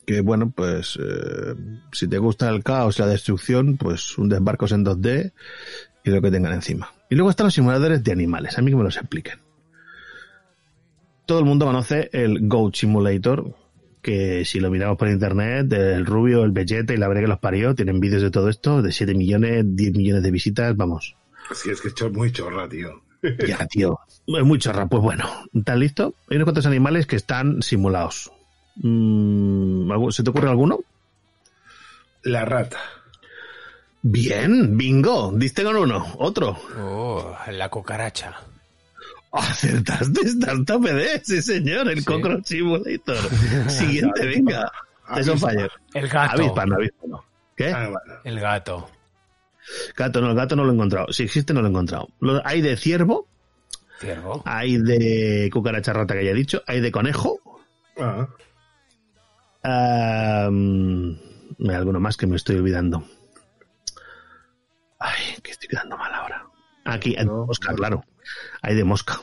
que bueno, pues eh, si te gusta el caos y la destrucción, pues hundes barcos en 2D y lo que tengan encima. Y luego están los simuladores de animales. A mí que me los expliquen. Todo el mundo conoce el Goat Simulator, que si lo miramos por internet, el rubio, el bellete y la verga que los parió, tienen vídeos de todo esto, de 7 millones, 10 millones de visitas, vamos. Sí, es que es muy chorra, tío. Ya, tío. Es muy chorra. Pues bueno, ¿estás listo? Hay unos cuantos animales que están simulados. Mm, ¿algú- ¿Se te ocurre alguno? La rata. Bien, bingo. Diste con uno. Otro. Oh, la cucaracha. Acertaste, estás tope de sí señor, el Cockroach Simulator. Siguiente, venga. Eso falla. El gato. Avíspano, avíspano. ¿Qué? Ah, bueno. El gato. Gato, no, el gato no lo he encontrado. Si existe, no lo he encontrado. Lo- hay de ciervo, Ciervo. hay de cucaracha rata que ya he dicho, hay de conejo. Ah, hay alguno más que me estoy olvidando. Ay, que estoy quedando mal ahora. Aquí, hay de mosca, claro. Hay de mosca.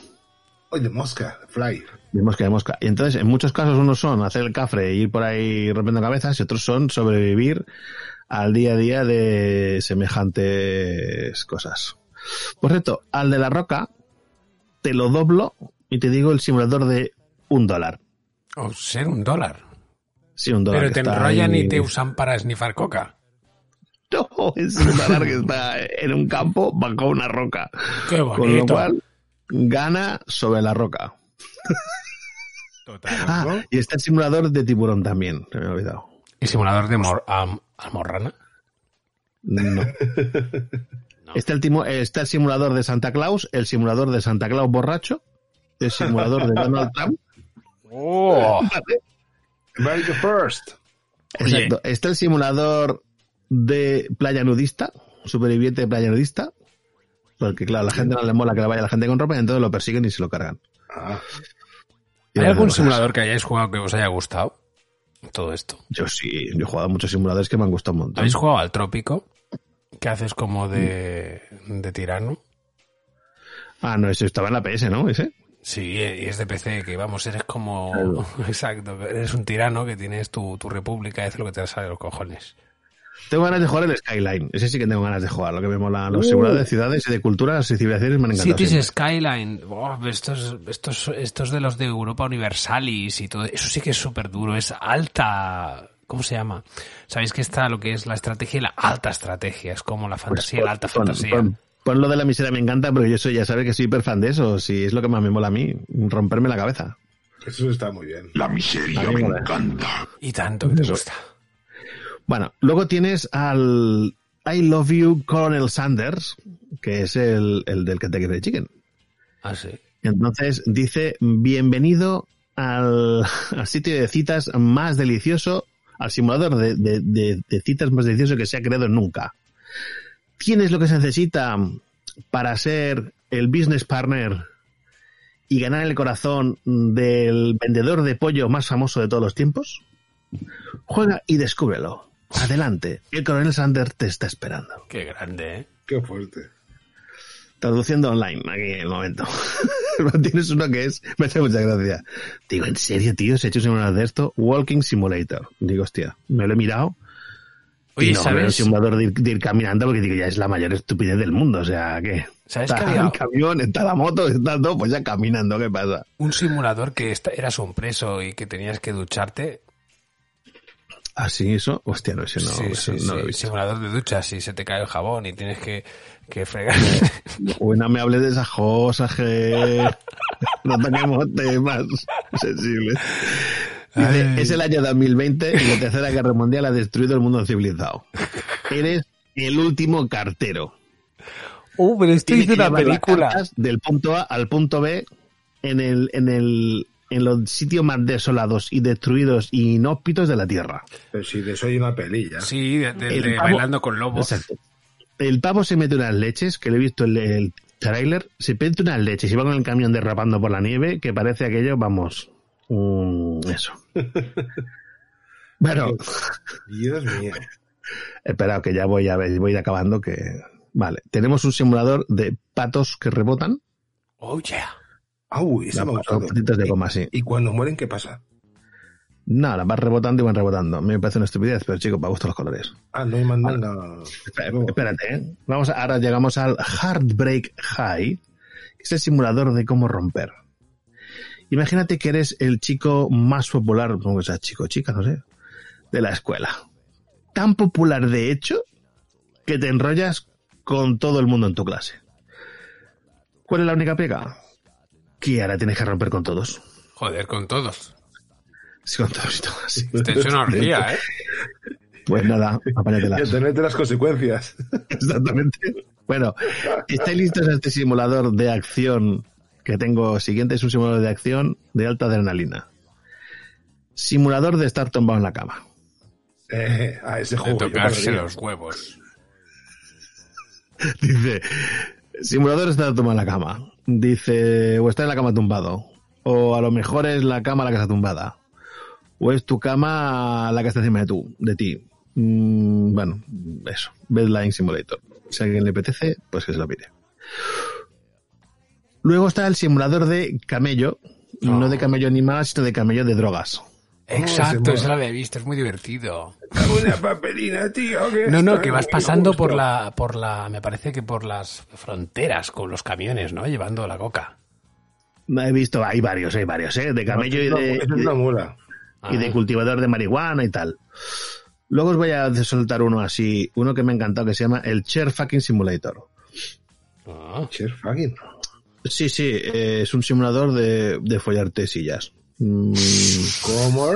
Oye, mosca, fly. De mosca, de mosca. Y entonces, en muchos casos, unos son hacer el cafre e ir por ahí rompiendo cabezas, y otros son sobrevivir al día a día de semejantes cosas. Por cierto, al de la roca, te lo doblo y te digo el simulador de un dólar. O ser un dólar. Sí, un dólar. Pero te enrollan ahí- y te usan para snifar coca. No, es un dólar que está en un campo bajo una roca. Qué Con lo cual, gana sobre la roca. Ah, y está el simulador de tiburón también, se me ha olvidado. ¿Y simulador de mor am- almorrana? No. Está, el timo- está el simulador de Santa Claus, el simulador de Santa Claus borracho, el simulador de Donald Trump. ¡Oh! America first. Exacto. Está el simulador de playa nudista, superviviente de playa nudista. Porque, claro, a la gente no le mola que la vaya la gente con ropa y entonces lo persiguen y se lo cargan. Ah, ¿Hay algún simulador que hayáis jugado que os haya gustado? Todo esto. Yo sí, yo he jugado a muchos simuladores que me han gustado un montón. ¿Habéis jugado al trópico? Que haces como de, de tirano. Ah, no, ese estaba en la PS, ¿no? Ese. Sí, y es de PC, que vamos, eres como... Exacto, eres un tirano que tienes tu, tu república y haces lo que te sale de los cojones. Tengo ganas de jugar el Skyline. Ese sí que tengo ganas de jugar. Lo que me mola. Los Uh. simuladores de ciudades y de culturas y civilizaciones me han encantado. Cities siempre. Skyline, oh, estos, estos, estos de los de Europa Universalis y todo, eso sí que es súper duro, es alta ¿Cómo se llama? Sabéis que está lo que es la estrategia y la alta estrategia. Es como la fantasía y la alta Pon- fantasía. pon- pon lo de la miseria me encanta, pero yo soy, ya sabes que soy hiper fan de eso. Si es lo que más me mola a mí, romperme la cabeza. Eso está muy bien. La miseria me mola. encanta. Y tanto que te Eso. gusta. Bueno, luego tienes al I Love You Colonel Sanders, que es el, el del Kentucky Fried Chicken. Ah, sí. Entonces dice, bienvenido al, al sitio de citas más delicioso, al simulador de, de- de- de citas más delicioso que se ha creado nunca. ¿Tienes lo que se necesita para ser el business partner y ganar el corazón del vendedor de pollo más famoso de todos los tiempos? Juega y descúbrelo. Adelante, el coronel Sanders te está esperando. Qué grande, ¿eh? Qué fuerte. Traduciendo online, aquí en el momento. Tienes uno que es, me hace mucha gracia. Digo, ¿en serio, tío? ¿Se ha hecho un simulador de esto? Walking Simulator. Digo, hostia, me lo he mirado. Oye, y no, ¿sabes? es un simulador de ir, de ir caminando porque digo, ya es la mayor estupidez del mundo. O sea, ¿qué? ¿Sabes está que había- el camión, está la moto, está todo, pues ya caminando, ¿qué pasa? Un simulador que eras un preso y que tenías que ducharte. Así, eso, hostia, no, ese no, sí, sí, no lo he visto. Simulador de duchas y se te cae el jabón y tienes que, que fregar. No me hables de esas cosas que no tenemos temas sensibles. Dice, es el año 2020 y la tercera guerra mundial ha destruido el mundo civilizado. Eres el último cartero. Uh, pero esto es una película. del punto A al punto B en el, en el, en los sitios más desolados y destruidos y inhóspitos de la Tierra. Pero si de eso hay una pelilla. Sí, de, de- El de pavo- bailando con lobos. Exacto. El pavo se mete unas leches, que le he visto el, el trailer, se mete unas leches y va con el camión derrapando por la nieve, que parece aquello, vamos, eso. bueno, Dios mío. espera, que ya voy a ver, voy a ir acabando, que... Vale, tenemos un simulador de patos que rebotan. Oh, yeah. Au, ese me ha Patos, gustado. patitas de goma, sí. ¿Y cuando mueren qué pasa? Nada, van rebotando y van rebotando. Me parece una estupidez, pero chico, para gusto los colores. Ah, no hay mandanga. Espera- Espérate, ¿eh? Vamos a- ahora llegamos al Heartbreak High, que es el simulador de cómo romper. Imagínate que eres el chico más popular, como sea chico o chica, no sé, de la escuela. Tan popular, de hecho, que te enrollas con todo el mundo en tu clase. ¿Cuál es la única pega? Que ahora tienes que romper con todos. Joder, con todos. Sí, con todos y todas. sí. Te he hecho una orgía, ¿eh? Pues nada, Y apáñatelas. tenerte las consecuencias. Exactamente. Bueno, ¿estáis listos a este simulador de acción que tengo siguiente? Es un simulador de acción de alta adrenalina. Simulador de estar tumbado en la cama. Eh, a ese De juego. yo tocarse los huevos. Dice, simulador de estar tumbado en la cama. Dice, o está en la cama tumbado. O a lo mejor es la cama la que está tumbada. O es tu cama la que está encima de, tú, de ti. Mm, bueno, eso. Bedline Simulator. Si a alguien le apetece, pues que se lo pide. Luego está el simulador de camello. No de camello animal, sino de camello de drogas. Exacto, eso lo había visto, es muy divertido. Una papelina, tío. que No, no, que vas pasando por la, por la, me parece que por las fronteras con los camiones, ¿no? Llevando la coca. He visto, hay varios, hay varios, ¿eh? De camello y de, es y de- una mula. y de cultivador de marihuana y tal. Luego os voy a soltar uno así, uno que me ha encantado que se llama el Chair Fucking Simulator. Ah, Chair fucking. Sí, sí, eh, es un simulador de, de follarte sillas. Mm, ¿Cómo?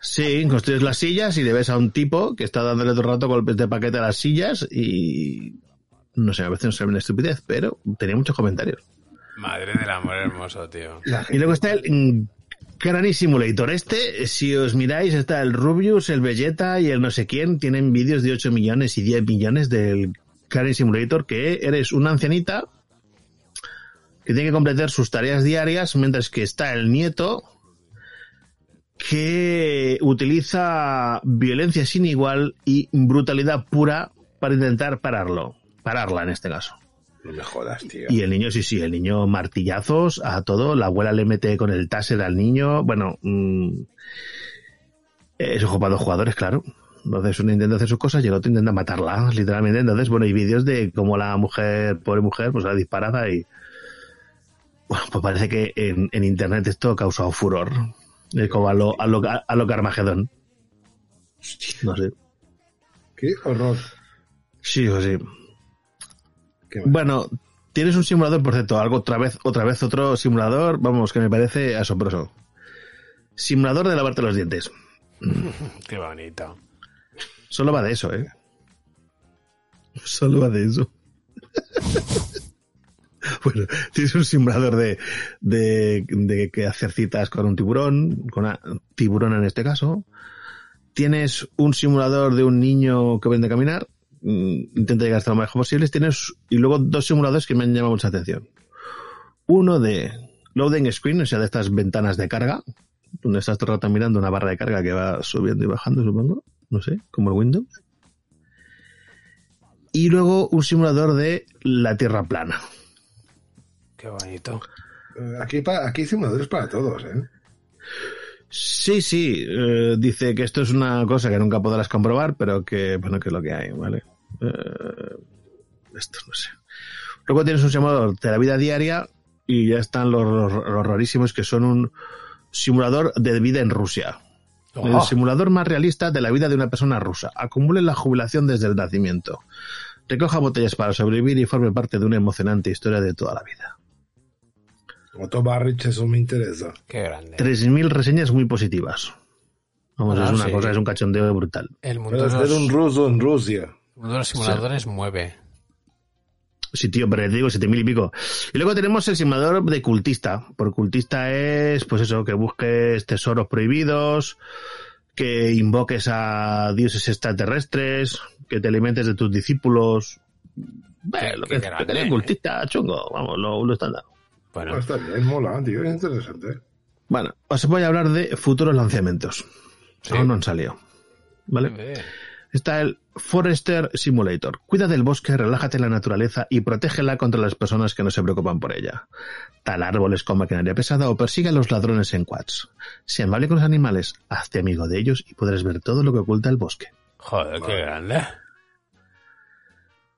sí, construyes las sillas y le ves a un tipo que está dándole todo el rato golpes de paquete a las sillas y... No sé, a veces no se ve una estupidez, pero tenía muchos comentarios. Madre del amor hermoso, tío. Y luego está el mm, Granny Simulator. Este, si os miráis, está el Rubius, el Vegeta y el no sé quién. Tienen vídeos de 8 millones y 10 millones del Granny Simulator, que eres una ancianita que tiene que completar sus tareas diarias, mientras que está el nieto que utiliza violencia sin igual y brutalidad pura para intentar pararlo. Pararla en este caso. No me jodas, tío. Y el niño, sí, sí, el niño martillazos a todo. La abuela le mete con el taser al niño. Bueno, mm, es un para dos jugadores, claro. Entonces uno intenta hacer sus cosas y el otro intenta matarla, literalmente. Entonces, bueno, hay vídeos de cómo la mujer, pobre mujer, pues la disparada y... Bueno, pues parece que en, en internet esto ha causado furor. Es como a lo, a lo, a lo Carmagedón. No sé. Qué horror. Sí o sí. Bueno, tienes un simulador, por cierto, algo otra vez, otra vez otro simulador, vamos, que me parece asombroso. Simulador de lavarte los dientes. Qué bonito. Solo va de eso, ¿eh? Solo va de eso. bueno, tienes un simulador de, de, de que hacer citas con un tiburón, con una tiburón en este caso. Tienes un simulador de un niño que vende a caminar. mm, Intenta llegar hasta lo más lejos posible. Tienes, y luego dos simuladores que me han llamado mucha atención. Uno de loading screen, o sea, de estas ventanas de carga, donde estás todo el rato mirando una barra de carga que va subiendo y bajando, supongo. No sé, como el Windows. Y luego un simulador de la Tierra plana. Qué bonito. Aquí, aquí hay simuladores para todos, ¿eh? Sí, sí, eh, dice que esto es una cosa que nunca podrás comprobar, pero que, bueno, que es lo que hay, ¿vale? Eh, esto no sé. Luego tienes un simulador de la vida diaria y ya están los, los- los rarísimos que son un simulador de vida en Rusia. Oh. El simulador más realista de la vida de una persona rusa. Acumule la jubilación desde el nacimiento. Recoja botellas para sobrevivir y forme parte de una emocionante historia de toda la vida. Otto Barrich, eso me interesa. Qué grande. 3.000 reseñas muy positivas. Vamos, Ah, es una sí. cosa, es un cachondeo brutal. El mundo, Pero es un ruso en Rusia. el mundo de los simuladores mueve. Sí, tío, pero te digo, siete mil y pico. Y luego tenemos el simulador de cultista. Por cultista es, pues eso, que busques tesoros prohibidos, que invoques a dioses extraterrestres, que te alimentes de tus discípulos. Bueno, lo que, grande. que es cultista, chungo, vamos, lo, lo estándar. Bueno, está bien, mola, tío, es interesante. Bueno, os voy a hablar de futuros lanzamientos. Aún no han salido. ¿Vale? eh, Está el Forester Simulator. Cuida del bosque, relájate en la naturaleza y protégela contra las personas que no se preocupan por ella. Tal árboles con maquinaria pesada o persigue a los ladrones en quads. Sea amable con los animales, hazte amigo de ellos y podrás ver todo lo que oculta el bosque. joder, qué grande.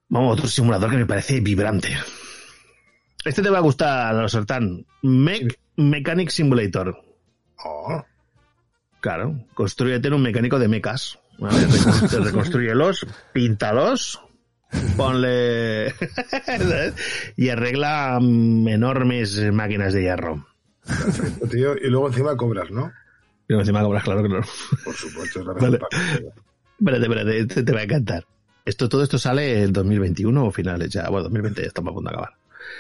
Vamos, otro simulador que me parece vibrante. Este te va a gustar, Sartán. Mech Mechanic Simulator. Oh, Claro, construyete un mecánico de mecas. ¿vale? Reconstru- Reconstrúyelos, píntalos, ponle. y arregla mm, enormes máquinas de hierro. perfecto, tío. Y luego encima cobras, ¿no? Y encima cobras, claro que no. Por supuesto, es la Vale. parte. Espérate, espérate, te, te va a encantar. Esto, todo esto sale en 2021 o finales ya. Bueno, 2020 ya estamos a punto de acabar.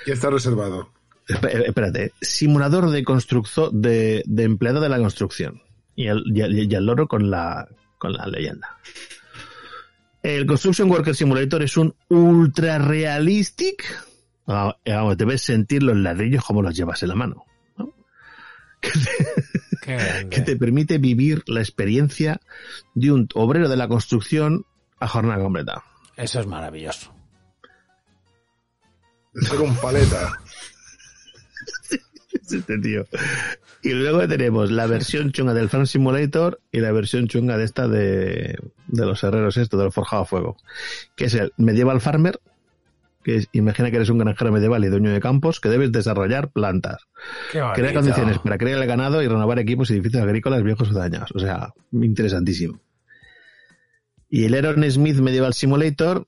Ya está reservado. Esp- Espérate, simulador de constructo de, de empleado de la construcción. Y el, y el- y el loro con la, con la leyenda. El Construction Worker Simulator es un ultra realistic. Ah, Vamos, debes sentir los ladrillos como los llevas en la mano. ¿no? Qué grande. Que te permite vivir la experiencia de un obrero de la construcción a jornada completa. Eso es maravilloso. Con paleta. Es este tío. Y luego tenemos la versión chunga del Farm Simulator y la versión chunga de esta de, de los herreros, esto, del forjado a fuego. Que es el Medieval Farmer, que es, imagina que eres un granjero medieval y dueño de campos, que debes desarrollar plantas, crear condiciones para crear el ganado y renovar equipos y edificios agrícolas viejos o dañados. O sea, interesantísimo. Y el Aaron Smith Medieval Simulator,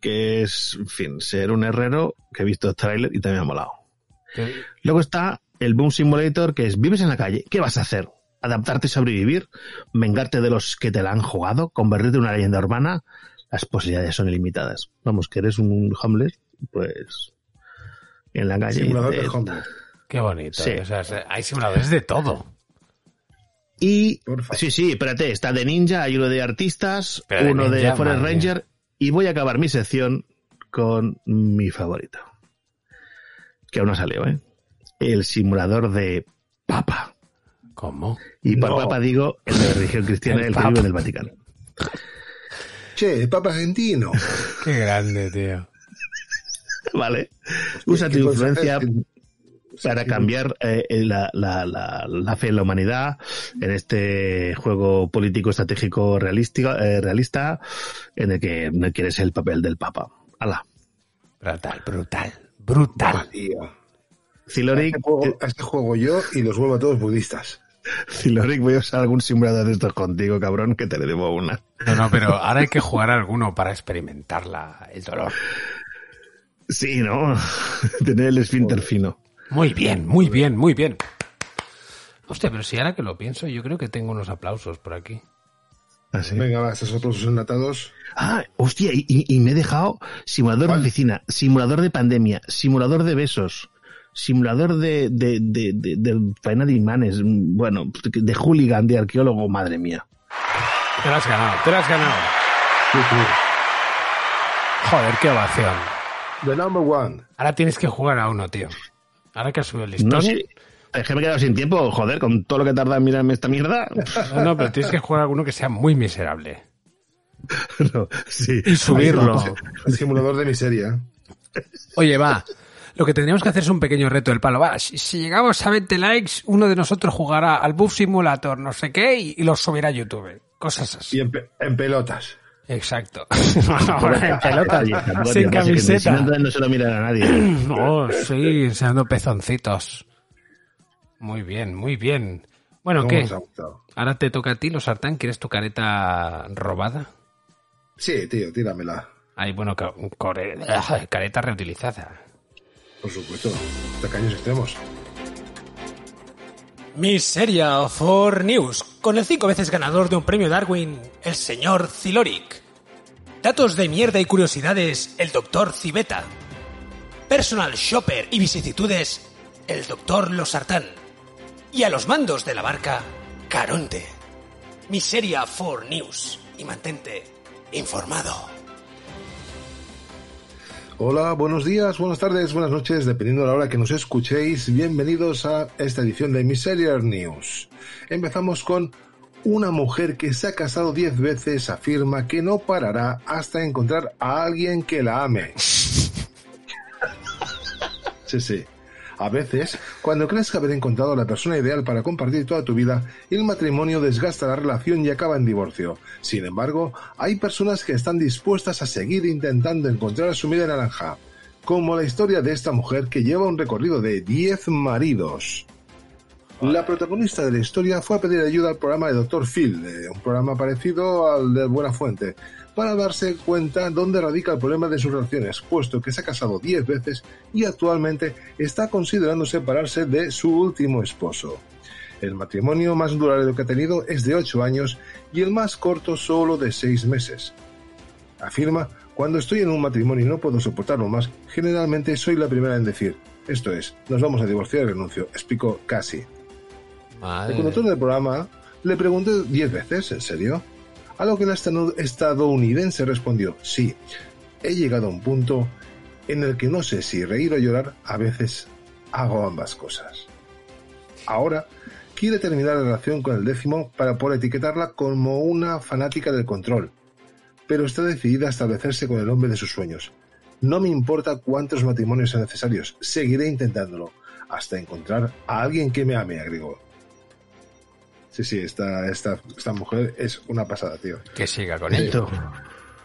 que es, en fin, ser un herrero que he visto trailer y también me ha molado. Qué- Luego está el Boom Simulator, que es vives en la calle, ¿qué vas a hacer? ¿Adaptarte y sobrevivir? ¿Vengarte de los que te la han jugado? ¿Convertirte en una leyenda urbana? Las posibilidades son ilimitadas. Vamos, que eres un homeless, pues en la calle. Simulador de homeless. Qué bonito. Sí. O sea, se- hay simuladores de todo. Y Porfa. sí, sí, espérate, está de ninja, hay uno de artistas, Pero uno de ninja, Forest madre Ranger y voy a acabar mi sección con mi favorito. Que aún no salió, ¿eh? El simulador de Papa. ¿Cómo? Y por No. Papa digo el de la religión cristiana, El el, que Papa. vive en el Vaticano. Che, el Papa argentino. Qué grande, tío. ¿Vale? Usa tu ¿Qué puedes influencia hacer? Para cambiar eh, la, la, la, la fe en la humanidad en este juego político estratégico realístico, eh, realista en el que no quieres el papel del Papa. ¡Hala! Brutal, brutal, brutal. Tío. Ciloric, A este, juego, a este juego yo y los vuelvo a todos budistas. Ciloric, voy a usar algún simulador de estos contigo, cabrón, que te le debo una. No, no, pero ahora hay que jugar a alguno para experimentar la, el dolor. Sí, ¿no? Tener el esfínter fino. Muy bien, muy bien, muy bien. Hostia, pero si ahora que lo pienso, yo creo que tengo unos aplausos por aquí. ¿Ah, sí? Venga, va, esos aplausos enlatados. Ah, hostia, y, me he dejado simulador de oficina, simulador de pandemia, simulador de besos, simulador de, de, de, de, de faena de imanes, bueno, de hooligan, de arqueólogo, madre mía. Te lo has ganado, te lo has ganado. Joder, qué ovación. The number one. Ahora tienes que jugar a uno, tío. Ahora que has subido el listón. No sé, es que me he quedado sin tiempo, joder, con todo lo que tarda en mirarme esta mierda. No, no, pero tienes que jugar a alguno que sea muy miserable. No, sí. Y subirlo. El simulador de miseria. Oye, va. Lo que tendríamos que hacer es un pequeño reto del palo. Va, si, si llegamos a 20 likes, uno de nosotros jugará al Buff Simulator, no sé qué, y, y lo subirá a YouTube. Cosas así. Y en, pe- en pelotas. Exacto. en pelotas, sin no, camiseta. no se lo mira a nadie. No, sí, enseñando pezoncitos. Muy bien, muy bien. Bueno, ¿Cómo ¿qué? Ahora te toca a ti, los sartán. ¿Quieres tu careta robada? Sí, tío, tíramela. Ay, bueno, careta reutilizada. Por supuesto. Tacaños extremos. Miseria for News, con el cinco veces ganador de un premio Darwin, el señor Ciloric. Datos de mierda y curiosidades, el doctor Civeta. Personal Shopper y vicisitudes, el doctor Losartán. Y a los mandos de la barca, Caronte. Miseria for News, y mantente informado. Hola, buenos días, buenas tardes, buenas noches, dependiendo de la hora que nos escuchéis. Bienvenidos a esta edición de Miseria News. Empezamos con una mujer que se ha casado 10 veces afirma que no parará hasta encontrar a alguien que la ame. Sí, sí. A veces, cuando crees que haber encontrado a la persona ideal para compartir toda tu vida, el matrimonio desgasta la relación y acaba en divorcio. Sin embargo, hay personas que están dispuestas a seguir intentando encontrar a su media naranja, como la historia de esta mujer que lleva un recorrido de 10 maridos. La protagonista de la historia fue a pedir ayuda al programa de Dr. Phil, eh, un programa parecido al de Buena Fuente, para darse cuenta dónde radica el problema de sus relaciones, puesto que se ha casado 10 veces y actualmente está considerando separarse de su último esposo. El matrimonio más duradero que ha tenido es de 8 años y el más corto solo de 6 meses. Afirma, cuando estoy en un matrimonio y no puedo soportarlo más, generalmente soy la primera en decir, esto es, nos vamos a divorciar y renuncio, explicó casi. El conductor del programa le preguntó diez veces, ¿en serio? A lo que la estadounidense respondió, sí, he llegado a un punto en el que no sé si reír o llorar, a veces hago ambas cosas. Ahora quiere terminar la relación con el décimo para poder etiquetarla como una fanática del control, pero está decidida a establecerse con el hombre de sus sueños. No me importa cuántos matrimonios sean necesarios, seguiré intentándolo, hasta encontrar a alguien que me ame, agregó. Sí, sí, esta, esta, esta mujer es una pasada, tío. Que siga con ello.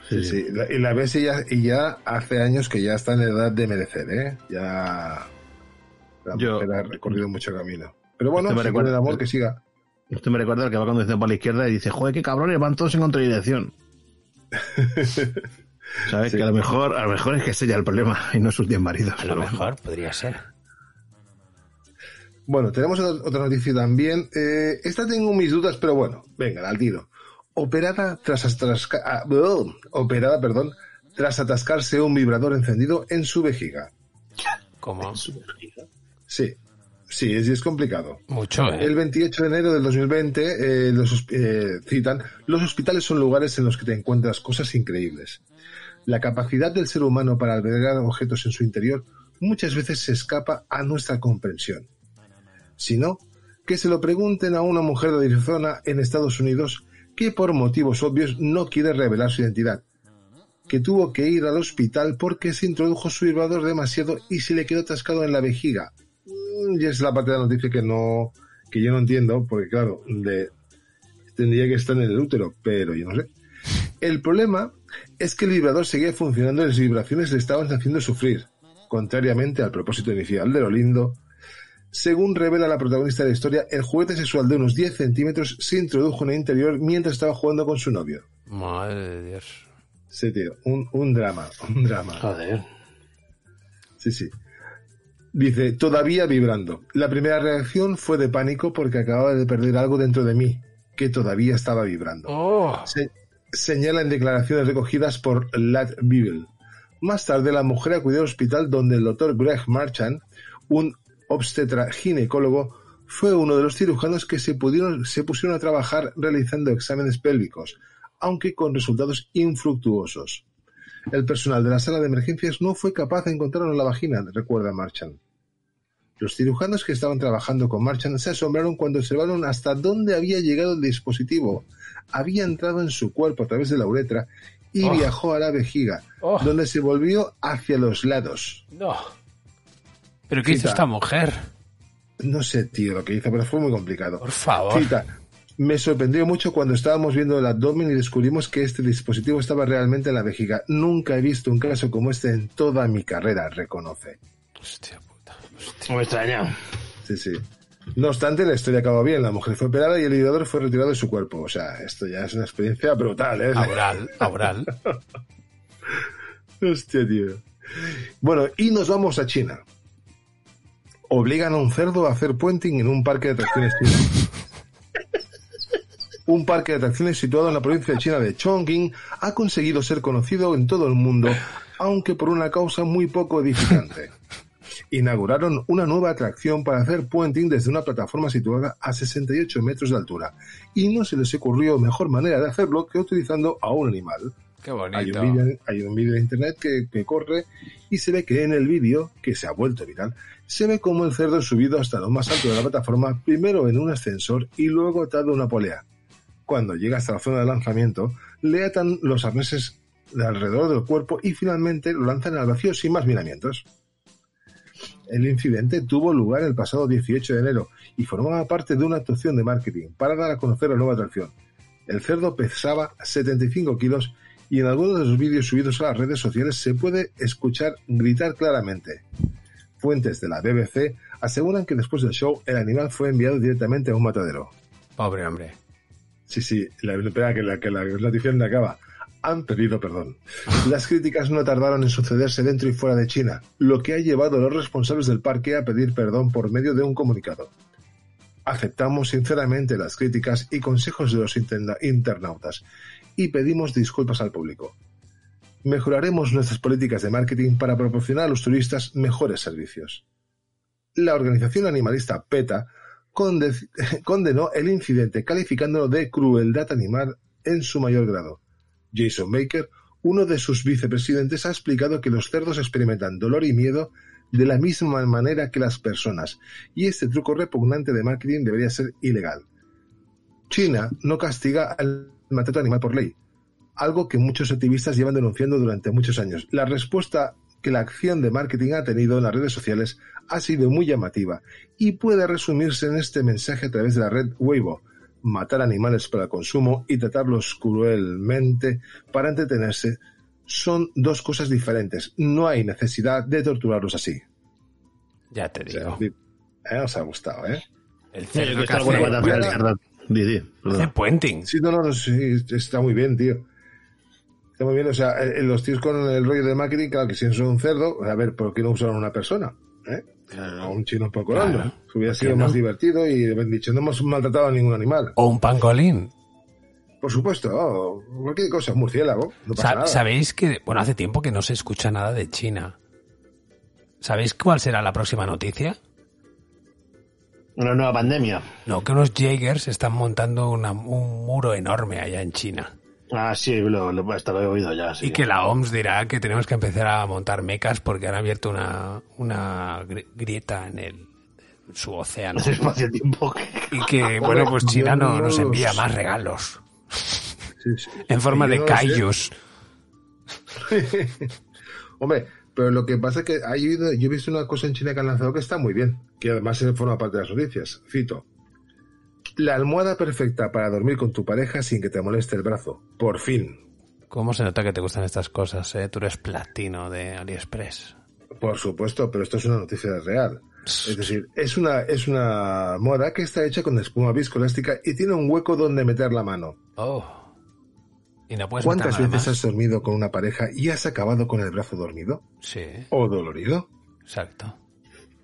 Sí, sí. La- Y la ves y ya, y ya hace años que ya está en edad de merecer, ¿eh? Ya la Yo- mujer ha recorrido mucho camino. Pero bueno, Esto me recuerda- el amor, que siga. Esto me recuerda al que va conduciendo por la izquierda y dice, joder, qué cabrones, van todos en contradirección. ¿Sabes? Sí. Que a lo mejor, a lo mejor es que ese ya el problema y no sus 10 maridos. A lo mejor podría ser. Bueno, tenemos otra noticia también. Eh, esta tengo mis dudas, pero bueno, venga, al tiro. Operada tras ah, operada, perdón, tras atascarse un vibrador encendido en su vejiga. ¿Cómo? Sí, sí, es, es complicado. Mucho, ¿eh? El 28 de enero del 2020 eh, los, eh, citan, los hospitales son lugares en los que te encuentras cosas increíbles. La capacidad del ser humano para albergar objetos en su interior muchas veces se escapa a nuestra comprensión. Si no, que se lo pregunten a una mujer de Arizona en Estados Unidos que por motivos obvios no quiere revelar su identidad, que tuvo que ir al hospital porque se introdujo su vibrador demasiado y se le quedó atascado en la vejiga. Mm, Y es la parte de la noticia que no, que yo no entiendo, porque claro, tendría que estar en el útero, pero yo no sé. El problema es que el vibrador seguía funcionando y las vibraciones le estaban haciendo sufrir, contrariamente al propósito inicial de lo lindo. Según revela la protagonista de la historia, el juguete sexual de unos 10 centímetros se introdujo en el interior mientras estaba jugando con su novio. Madre de Dios. Sí, tío, un, un drama, un drama. Joder. Sí, sí. Dice, todavía vibrando. La primera reacción fue de pánico porque acababa de perder algo dentro de mí, que todavía estaba vibrando. Oh. Se- señala en declaraciones recogidas por Lat Bible. Más tarde, la mujer acudió al hospital donde el doctor Greg Marchand, un obstetra ginecólogo, fue uno de los cirujanos que se, pudieron, se pusieron a trabajar realizando exámenes pélvicos, aunque con resultados infructuosos. El personal de la sala de emergencias no fue capaz de encontrarlo en la vagina, recuerda Marchand. Los cirujanos que estaban trabajando con Marchand se asombraron cuando observaron hasta dónde había llegado el dispositivo. Había entrado en su cuerpo a través de la uretra y Oh. viajó a la vejiga, Oh. donde se volvió hacia los lados. No. ¿Pero qué hizo esta mujer? No sé, tío, lo que hizo, pero fue muy complicado. Por favor. Cita, me sorprendió mucho cuando estábamos viendo el abdomen y descubrimos que este dispositivo estaba realmente en la vejiga. Nunca he visto un caso como este en toda mi carrera, reconoce. Hostia puta. No me extraña. Sí, sí. No obstante, la historia acabó bien. La mujer fue operada y el vibrador fue retirado de su cuerpo. O sea, esto ya es una experiencia brutal, ¿eh? Aural, aural. Hostia, tío. Bueno, y nos vamos a China. Obligan a un cerdo a hacer puenting en un parque de atracciones chino. Un parque de atracciones situado en la provincia de China de Chongqing ha conseguido ser conocido en todo el mundo, aunque por una causa muy poco edificante. Inauguraron una nueva atracción para hacer puenting desde una plataforma situada a 68 metros de altura, y no se les ocurrió mejor manera de hacerlo que utilizando a un animal. Qué Hay un vídeo hay un vídeo de internet que, que corre y se ve que en el vídeo, que se ha vuelto viral, se ve como el cerdo es subido hasta lo más alto de la plataforma, primero en un ascensor y luego atado a una polea. Cuando llega hasta la zona de lanzamiento, le atan los arneses de alrededor del cuerpo y finalmente lo lanzan al vacío sin más miramientos. El incidente tuvo lugar el pasado 18 de enero y formaba parte de una actuación de marketing para dar a conocer la nueva atracción. El cerdo pesaba 75 kilos y en algunos de los vídeos subidos a las redes sociales se puede escuchar gritar claramente. Fuentes de la BBC aseguran que después del show el animal fue enviado directamente a un matadero. Pobre hombre. Sí, sí, la, espera que la, que la notificación acaba. Han pedido perdón. Las críticas no tardaron en sucederse dentro y fuera de China, lo que ha llevado a los responsables del parque a pedir perdón por medio de un comunicado. Aceptamos sinceramente las críticas y consejos de los interna- internautas y pedimos disculpas al público. Mejoraremos nuestras políticas de marketing para proporcionar a los turistas mejores servicios. La organización animalista PETA conde- condenó el incidente calificándolo de crueldad animal en su mayor grado. Jason Baker, uno de sus vicepresidentes, ha explicado que los cerdos experimentan dolor y miedo de la misma manera que las personas, y este truco repugnante de marketing debería ser ilegal. China no castiga al maltrato animal por ley, algo que muchos activistas llevan denunciando durante muchos años. La respuesta que la acción de marketing ha tenido en las redes sociales ha sido muy llamativa y puede resumirse en este mensaje a través de la red Weibo. Matar animales para consumo y tratarlos cruelmente para entretenerse son dos cosas diferentes. No hay necesidad de torturarlos así. Ya te digo. Eh, os ha gustado, ¿eh? El Sí, cerdo que que. Di, di, hace puenting. Sí, no, no, no, sí, está muy bien, tío. Está muy bien, o sea, eh, los tíos con el rollo de marketing, claro que si son un cerdo, a ver, ¿por qué no usaron a una persona? ¿Eh? A un chino por colando. Claro. Hubiera ¿Por sido más divertido y dicho, no hemos maltratado a ningún animal. O un pangolín. Por supuesto, oh, cualquier cosa, murciélago, no pasa Sa- nada. ¿Sabéis que, bueno, hace tiempo que no se escucha nada de China? ¿Sabéis cuál será la próxima noticia? Una nueva pandemia. No, que unos Jaegers están montando una- un muro enorme allá en China. Ah, sí, lo, lo, hasta lo he oído ya. Sí. Y que la OMS dirá que tenemos que empezar a montar mecas porque han abierto una, una gri- grieta en el en su océano. Hace espacio-tiempo. Y que, bueno, pues China no, nos no envía más regalos. Sí, sí. En forma de sé. kaijus. Hombre, pero lo que pasa es que hay, yo he visto una cosa en China que han lanzado que está muy bien, que además se forma parte de las noticias. Cito. La almohada perfecta para dormir con tu pareja sin que te moleste el brazo. Por fin. ¿Cómo se nota que te gustan estas cosas, eh? Tú eres platino de AliExpress. Por supuesto, pero esto es una noticia real. Es decir, es una, es una almohada que está hecha con espuma viscoelástica y tiene un hueco donde meter la mano. Oh. Y no puedes ¿Cuántas veces más. has dormido con una pareja y has acabado con el brazo dormido? Sí, ¿O dolorido? exacto.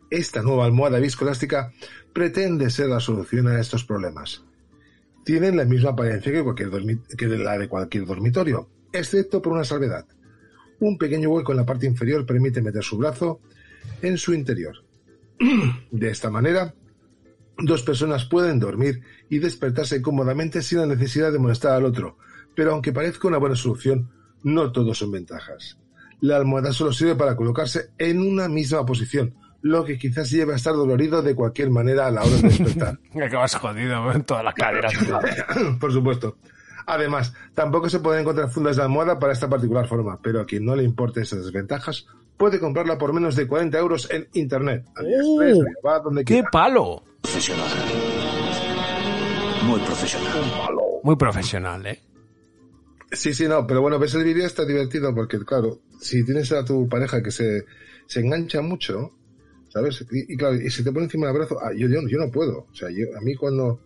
Esta nueva almohada viscoelástica pretende ser la solución a estos problemas. Tienen la misma apariencia que, cualquier que la de cualquier dormitorio, excepto por una salvedad. Un pequeño hueco en la parte inferior permite meter su brazo en su interior. De esta manera, dos personas pueden dormir y despertarse cómodamente sin la necesidad de molestar al otro, pero aunque parezca una buena solución, no todo son ventajas. La almohada solo sirve para colocarse en una misma posición, lo que quizás lleve a estar dolorido de cualquier manera a la hora de despertar. Acabas jodido en todas las caderas. Por supuesto. Además, tampoco se pueden encontrar fundas de almohada para esta particular forma, pero a quien no le importe esas desventajas, puede comprarla por menos de 40 euros en internet. AliExpress, donde ¡Qué quiera. palo! Profesional. Muy profesional. Muy profesional, ¿eh? Sí, sí, no, pero bueno, ves el vídeo está divertido porque, claro, si tienes a tu pareja que se, se engancha mucho, ¿sabes? Y, y claro, y se te pone encima del brazo, ah, yo, yo, yo no puedo. O sea, yo, a mí cuando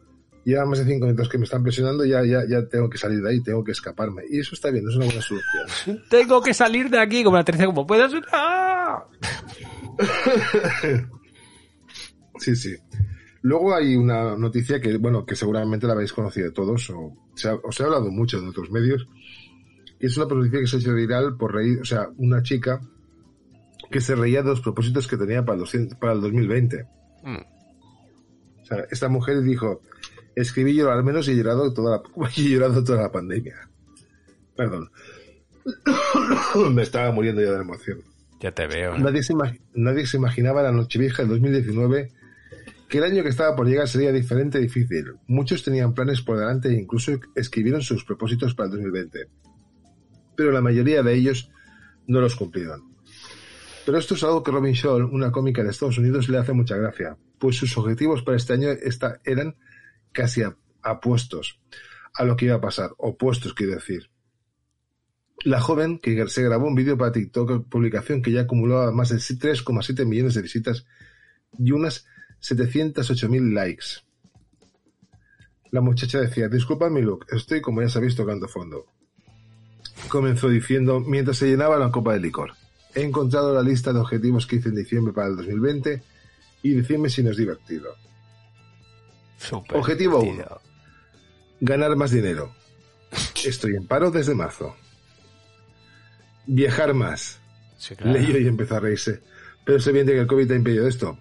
lleva más de cinco minutos que me están presionando, ya, ya, ya tengo que salir de ahí, tengo que escaparme. Y eso está bien, es una buena solución. Tengo que salir de aquí como la tercera, como puedas. ¡Ah! Sí, sí. Luego hay una noticia que, bueno, que seguramente la habéis conocido todos, o se ha- os he hablado mucho en otros medios, es una noticia que se ha hecho viral por reír, o sea, una chica que se reía de los propósitos que tenía para el, 200 para el 2020. Mm. O sea, esta mujer dijo, escribí yo al menos y he llorado toda la, he llorado toda la pandemia. Perdón. Me estaba muriendo ya de emoción. Ya te veo. Nadie se, nadie se imaginaba la Nochevieja del 2019 que el año que estaba por llegar sería diferente y difícil. Muchos tenían planes por delante e incluso escribieron sus propósitos para el 2020. Pero la mayoría de ellos no los cumplieron. Pero esto es algo que Robin Shaw, una cómica de Estados Unidos, le hace mucha gracia, pues sus objetivos para este año eran casi apuestos a lo que iba a pasar, opuestos quiero decir. La joven, que se grabó un vídeo para TikTok, publicación que ya acumulaba más de 3,7 millones de visitas y unas 708.000 likes. La muchacha decía, disculpa mi look, estoy como ya sabéis tocando fondo. Comenzó diciendo, mientras se llenaba la copa de licor, he encontrado la lista de objetivos que hice en diciembre para el 2020 y decidme si no es divertido. Objetivo 1. divertido. Ganar más dinero. Estoy en paro desde marzo. Viajar más. Sí, claro. Leyó y empezó a reírse. Pero es evidente que el COVID ha impedido esto.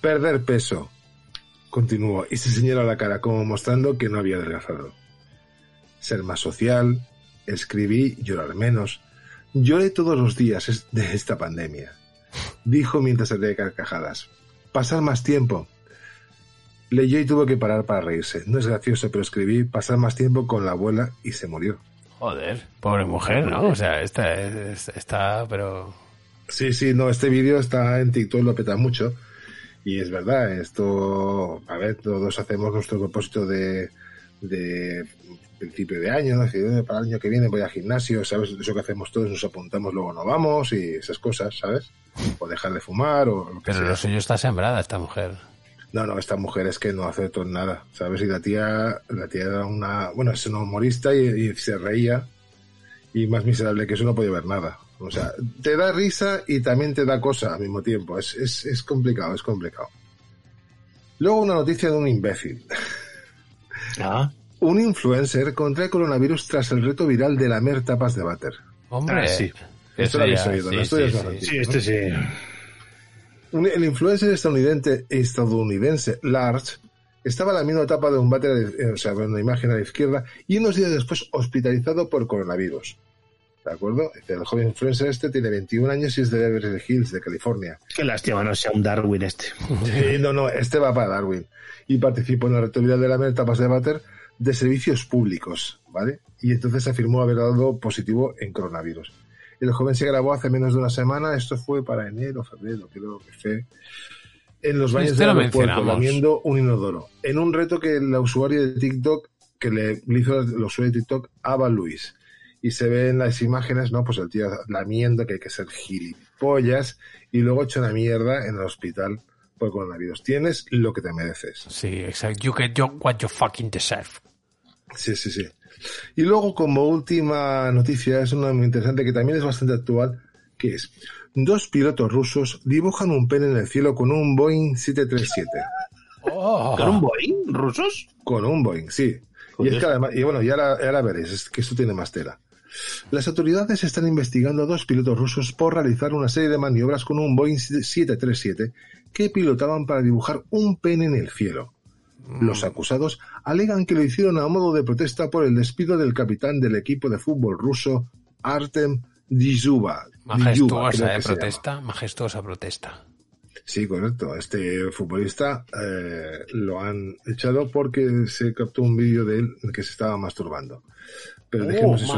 Perder peso. Continuó y se señaló la cara como mostrando que no había adelgazado. Ser más social. Escribí llorar menos. Lloré todos los días de esta pandemia. Dijo mientras se de carcajadas. Pasar más tiempo. Leyó y tuvo que parar para reírse. No es gracioso, pero escribí pasar más tiempo con la abuela y se murió. Joder, pobre mujer, ¿no? O sea, esta es- está, pero... Sí, sí, no, este vídeo está en TikTok, lo peta mucho. Y es verdad, esto, a ver, todos hacemos nuestro propósito de, de principio de año, ¿no? Decir, "Eh, para el año que viene voy al gimnasio, ¿sabes? Eso que hacemos todos, nos apuntamos, luego no vamos y esas cosas, ¿sabes? O dejar de fumar o lo que Pero sea. lo suyo está sembrada, esta mujer. No, no, esta mujer es que no hace todo nada, ¿sabes? Y la tía, la tía era una, bueno, es una humorista y, y se reía y más miserable que eso no podía ver nada. O sea, te da risa y también te da cosa al mismo tiempo. Es, es, es complicado, es complicado. Luego una noticia de un imbécil. Un influencer contra el coronavirus tras el reto viral de lamer tapas de váter. Hombre, Ah, sí. Esto lo habéis oído, sí, ¿no? Esto sí, es sí. Sí, este sí. Un- El influencer estadounidense, estadounidense Large estaba lamiendo la tapa de un váter, eh, o sea, una imagen a la izquierda, y unos días después hospitalizado por coronavirus. ¿De acuerdo? El joven influencer este tiene 21 años y es de Beverly Hills, de California. Qué lástima no sea un Darwin este. Sí, no, no, este va para Darwin. Y participó en la reto viral de lamer tapas de váter de servicios públicos, ¿vale? Y entonces afirmó haber dado positivo en coronavirus. El joven se grabó hace menos de una semana, esto fue para enero, febrero, creo que fue, en los baños Este del aeropuerto, lamiendo un inodoro. En un reto que el usuario de TikTok, que le, hizo el usuario de TikTok, Ava Luis. Y se ve en las imágenes, ¿no? Pues el tío lamiendo, que hay que ser gili, pollas y luego hecho una mierda en el hospital por coronavirus. Tienes lo que te mereces. Sí, exacto. You get your- what you fucking deserve. Sí, sí, sí. Y luego, como última noticia, es una muy interesante que también es bastante actual, que es, dos pilotos rusos dibujan un pene en el cielo con un Boeing 737. ¿Con un Boeing? ¿Rusos? Con un Boeing, sí. Y es que además, y bueno, y ahora, ahora veréis, es que esto tiene más tela. Las autoridades están investigando a dos pilotos rusos por realizar una serie de maniobras con un Boeing 737 que pilotaban para dibujar un pene en el cielo. Los acusados alegan que lo hicieron a modo de protesta por el despido del capitán del equipo de fútbol ruso, Artem Dizuba. Dizuba, Majestuosa, que ¿eh? Protesta. Majestuosa protesta. Sí, correcto. Este futbolista eh, lo han echado porque se captó un vídeo de él que se estaba masturbando. Pero dejemos eso.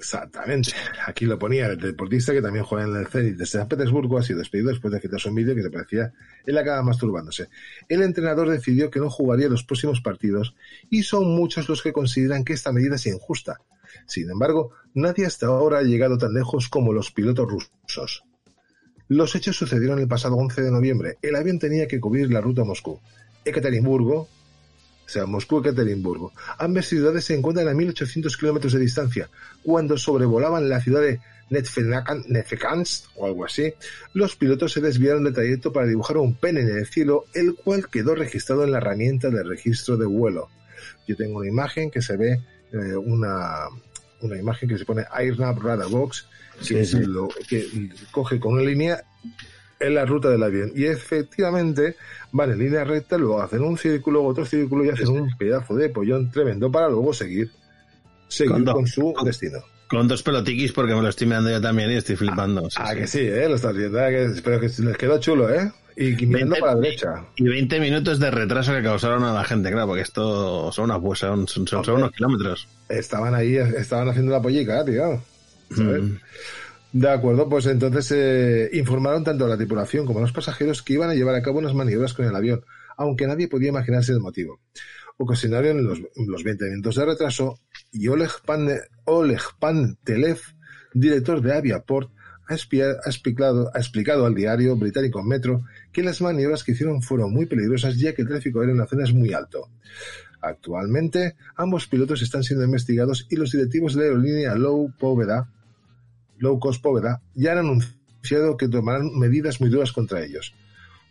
Exactamente. Aquí lo ponía el deportista que también juega en el Zenit de San Petersburgo, ha sido despedido después de quitarse un vídeo que se parecía, él acaba masturbándose. El entrenador decidió que no jugaría los próximos partidos y son muchos los que consideran que esta medida es injusta. Sin embargo, nadie hasta ahora ha llegado tan lejos como los pilotos rusos. Los hechos sucedieron el pasado 11 de noviembre. El avión tenía que cubrir la ruta a Moscú. Ekaterimburgo, sea, Moscú y Ekaterimburgo. Ambas ciudades se encuentran a 1800 kilómetros de distancia. Cuando sobrevolaban la ciudad de Nefekansk o algo así, los pilotos se desviaron del trayecto para dibujar un pene en el cielo, el cual quedó registrado en la herramienta de registro de vuelo. Yo tengo una imagen que se ve, eh, una, una imagen que se pone AirNav Radar Box, que, Sí, es sí. lo- que coge con una línea en la ruta del avión. Y efectivamente van en línea recta, luego hacen un círculo, otro círculo y hacen un pedazo de pollón tremendo para luego seguir, seguir Con su destino. Con dos pelotiquis porque me lo estoy mirando yo también y estoy flipando. Sí, Ah, sí. que sí, ¿eh? Lo estás viendo, ¿eh? que, pero que les quedó chulo, ¿eh? Y mirando 20 para la derecha. Y 20 minutos de retraso que causaron a la gente, claro, porque esto son unas son- son unos kilómetros. Estaban ahí, estaban haciendo la pollica, tío. ¿sabes? Mm. De acuerdo, pues entonces eh, informaron tanto a la tripulación como a los pasajeros que iban a llevar a cabo unas maniobras con el avión, aunque nadie podía imaginarse el motivo. Ocasionaron los, los 20 minutos de retraso y Oleg, Pan- Oleg Pantelev, director de Aviaport, ha, ha explicado, ha explicado al diario británico Metro que las maniobras que hicieron fueron muy peligrosas ya que el tráfico aéreo en la zona es muy alto. Actualmente, ambos pilotos están siendo investigados y los directivos de la aerolínea Low Poveda Low Cost Póveda ya han anunciado que tomarán medidas muy duras contra ellos.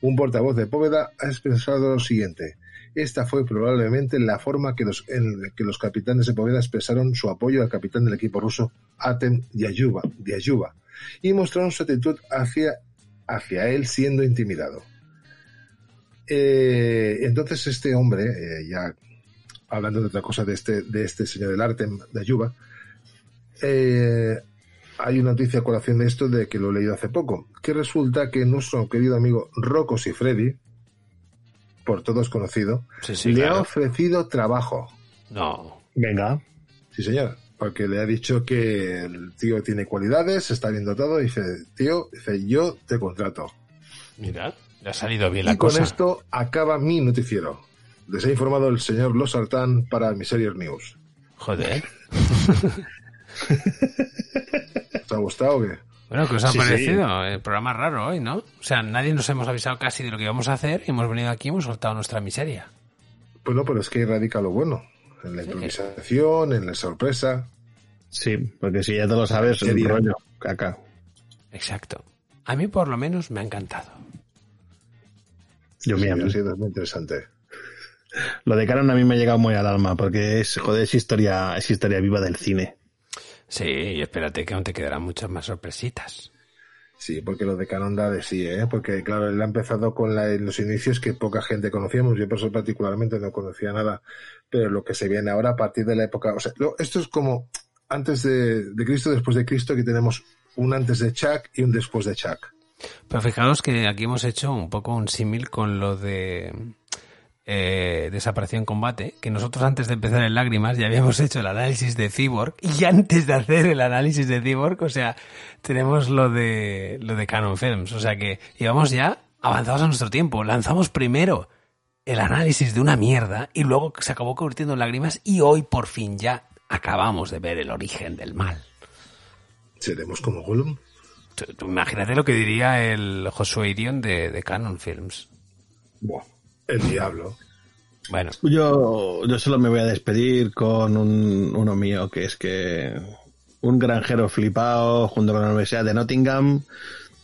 Un portavoz de Póveda ha expresado lo siguiente. Esta fue probablemente la forma en que los capitanes de Póveda expresaron su apoyo al capitán del equipo ruso, Atem Diayuba, Diayuba y mostraron su actitud hacia, hacia él siendo intimidado. Eh, entonces este hombre, eh, ya hablando de otra cosa de este, de este señor del Artem Diayuba, eh, hay una noticia a colación de esto de que lo he leído hace poco, que resulta que nuestro querido amigo Rocco Freddy, por todos conocido, Sí, sí, le claro. ha ofrecido trabajo. No. Venga. Sí, señor, porque le ha dicho que el tío tiene cualidades, está bien dotado, y dice, tío, dice, yo te contrato. Mira, le ha salido bien y la con cosa. esto acaba mi noticiero. Les ha informado el señor Losartán para Miserior News. Joder. ¿Te ha gustado o qué? Bueno, ¿qué os ha Sí, parecido? El programa raro hoy, ¿no? O sea, nadie nos hemos avisado casi de lo que íbamos a hacer y hemos venido aquí y hemos soltado nuestra miseria. Pues no, pero es que ahí radica lo bueno. En la improvisación, en la sorpresa. Sí, porque si ya te lo sabes, el rollo, caca. Exacto. A mí por lo menos me ha encantado. Yo Sí, mira, ha sido muy interesante. lo de Canon a mí me ha llegado muy al alma, porque es, joder, es historia, es historia viva del cine. Sí, y espérate que aún te quedarán muchas más sorpresitas. Sí, porque lo de Canon da de sí, ¿eh? Porque, claro, él ha empezado con la- en los inicios que poca gente conocíamos. Yo, particularmente, no conocía nada. Pero lo que se viene ahora a partir de la época... O sea, lo- esto es como antes de, de Cristo, después de Cristo, que tenemos un antes de Chuck y un después de Chuck. Pero fijaos que aquí hemos hecho un poco un símil con lo de eh, desaparición en combate, que nosotros antes de empezar en Lágrimas ya habíamos hecho el análisis de Cyborg y antes de hacer el análisis de Cyborg, o sea, tenemos lo de lo de Canon Films, o sea que íbamos ya avanzados a nuestro tiempo, lanzamos primero el análisis de una mierda y luego se acabó convirtiendo en Lágrimas y hoy por fin ya acabamos de ver el origen del mal. ¿Seremos como Gollum? imagínate lo que diría el Josué Irion de, de Canon Films. Buah, el diablo. Bueno, Yo, yo solo me voy a despedir con un, uno mío, que es que un granjero flipado junto con la Universidad de Nottingham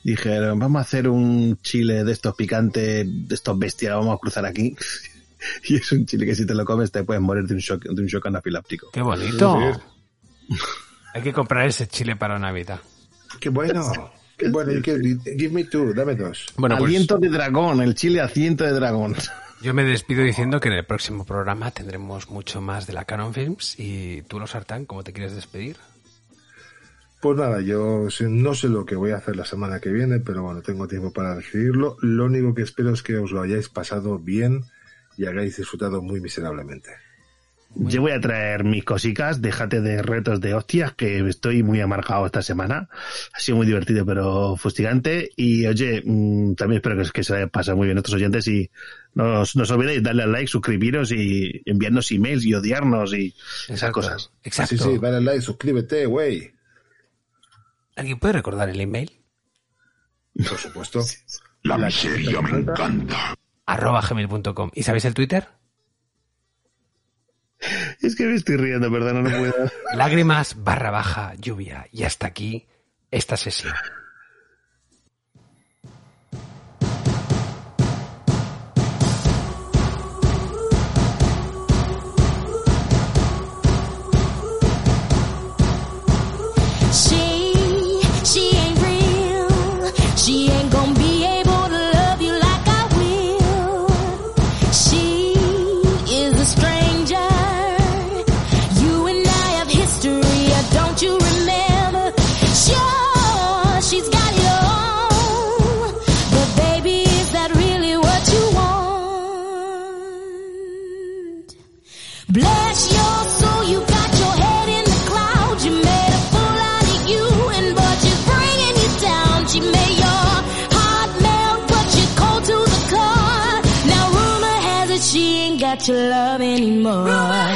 dijeron, vamos a hacer un chile de estos picantes, de estos bestias, vamos a cruzar aquí. y es un chile que si te lo comes te puedes morir de un shock, de un shock anafiláptico. qué bonito. Hay que comprar ese chile para Navidad. Qué bueno. Bueno. give me two, dame dos. Bueno, pues aliento de dragón, el chile aliento de dragón. yo me despido diciendo que en el próximo programa tendremos mucho más de la Canon Films y tú, los Sartán, ¿cómo te quieres despedir? Pues nada, yo no sé lo que voy a hacer la semana que viene, pero bueno, tengo tiempo para decidirlo. Lo único que espero es que os lo hayáis pasado bien y hagáis disfrutado muy miserablemente. Yo voy a traer mis cositas, déjate de retos de hostias, que estoy muy amargado esta semana. Ha sido muy divertido, pero fustigante. Y oye, mm, también espero que, que se haya pasado muy bien a nuestros oyentes y no os, no os olvidéis darle al like, suscribiros y enviarnos emails y odiarnos y esas cosas. Exacto. Sí, sí, dale like, suscríbete, güey. ¿Alguien puede recordar el email? Por supuesto. La miseria me encanta. arroba gmail.com. ¿Y sabéis el Twitter? Es que me estoy riendo, perdón, no puedo. Lágrimas barra baja lluvia. Y hasta aquí esta sesión. Your love anymore.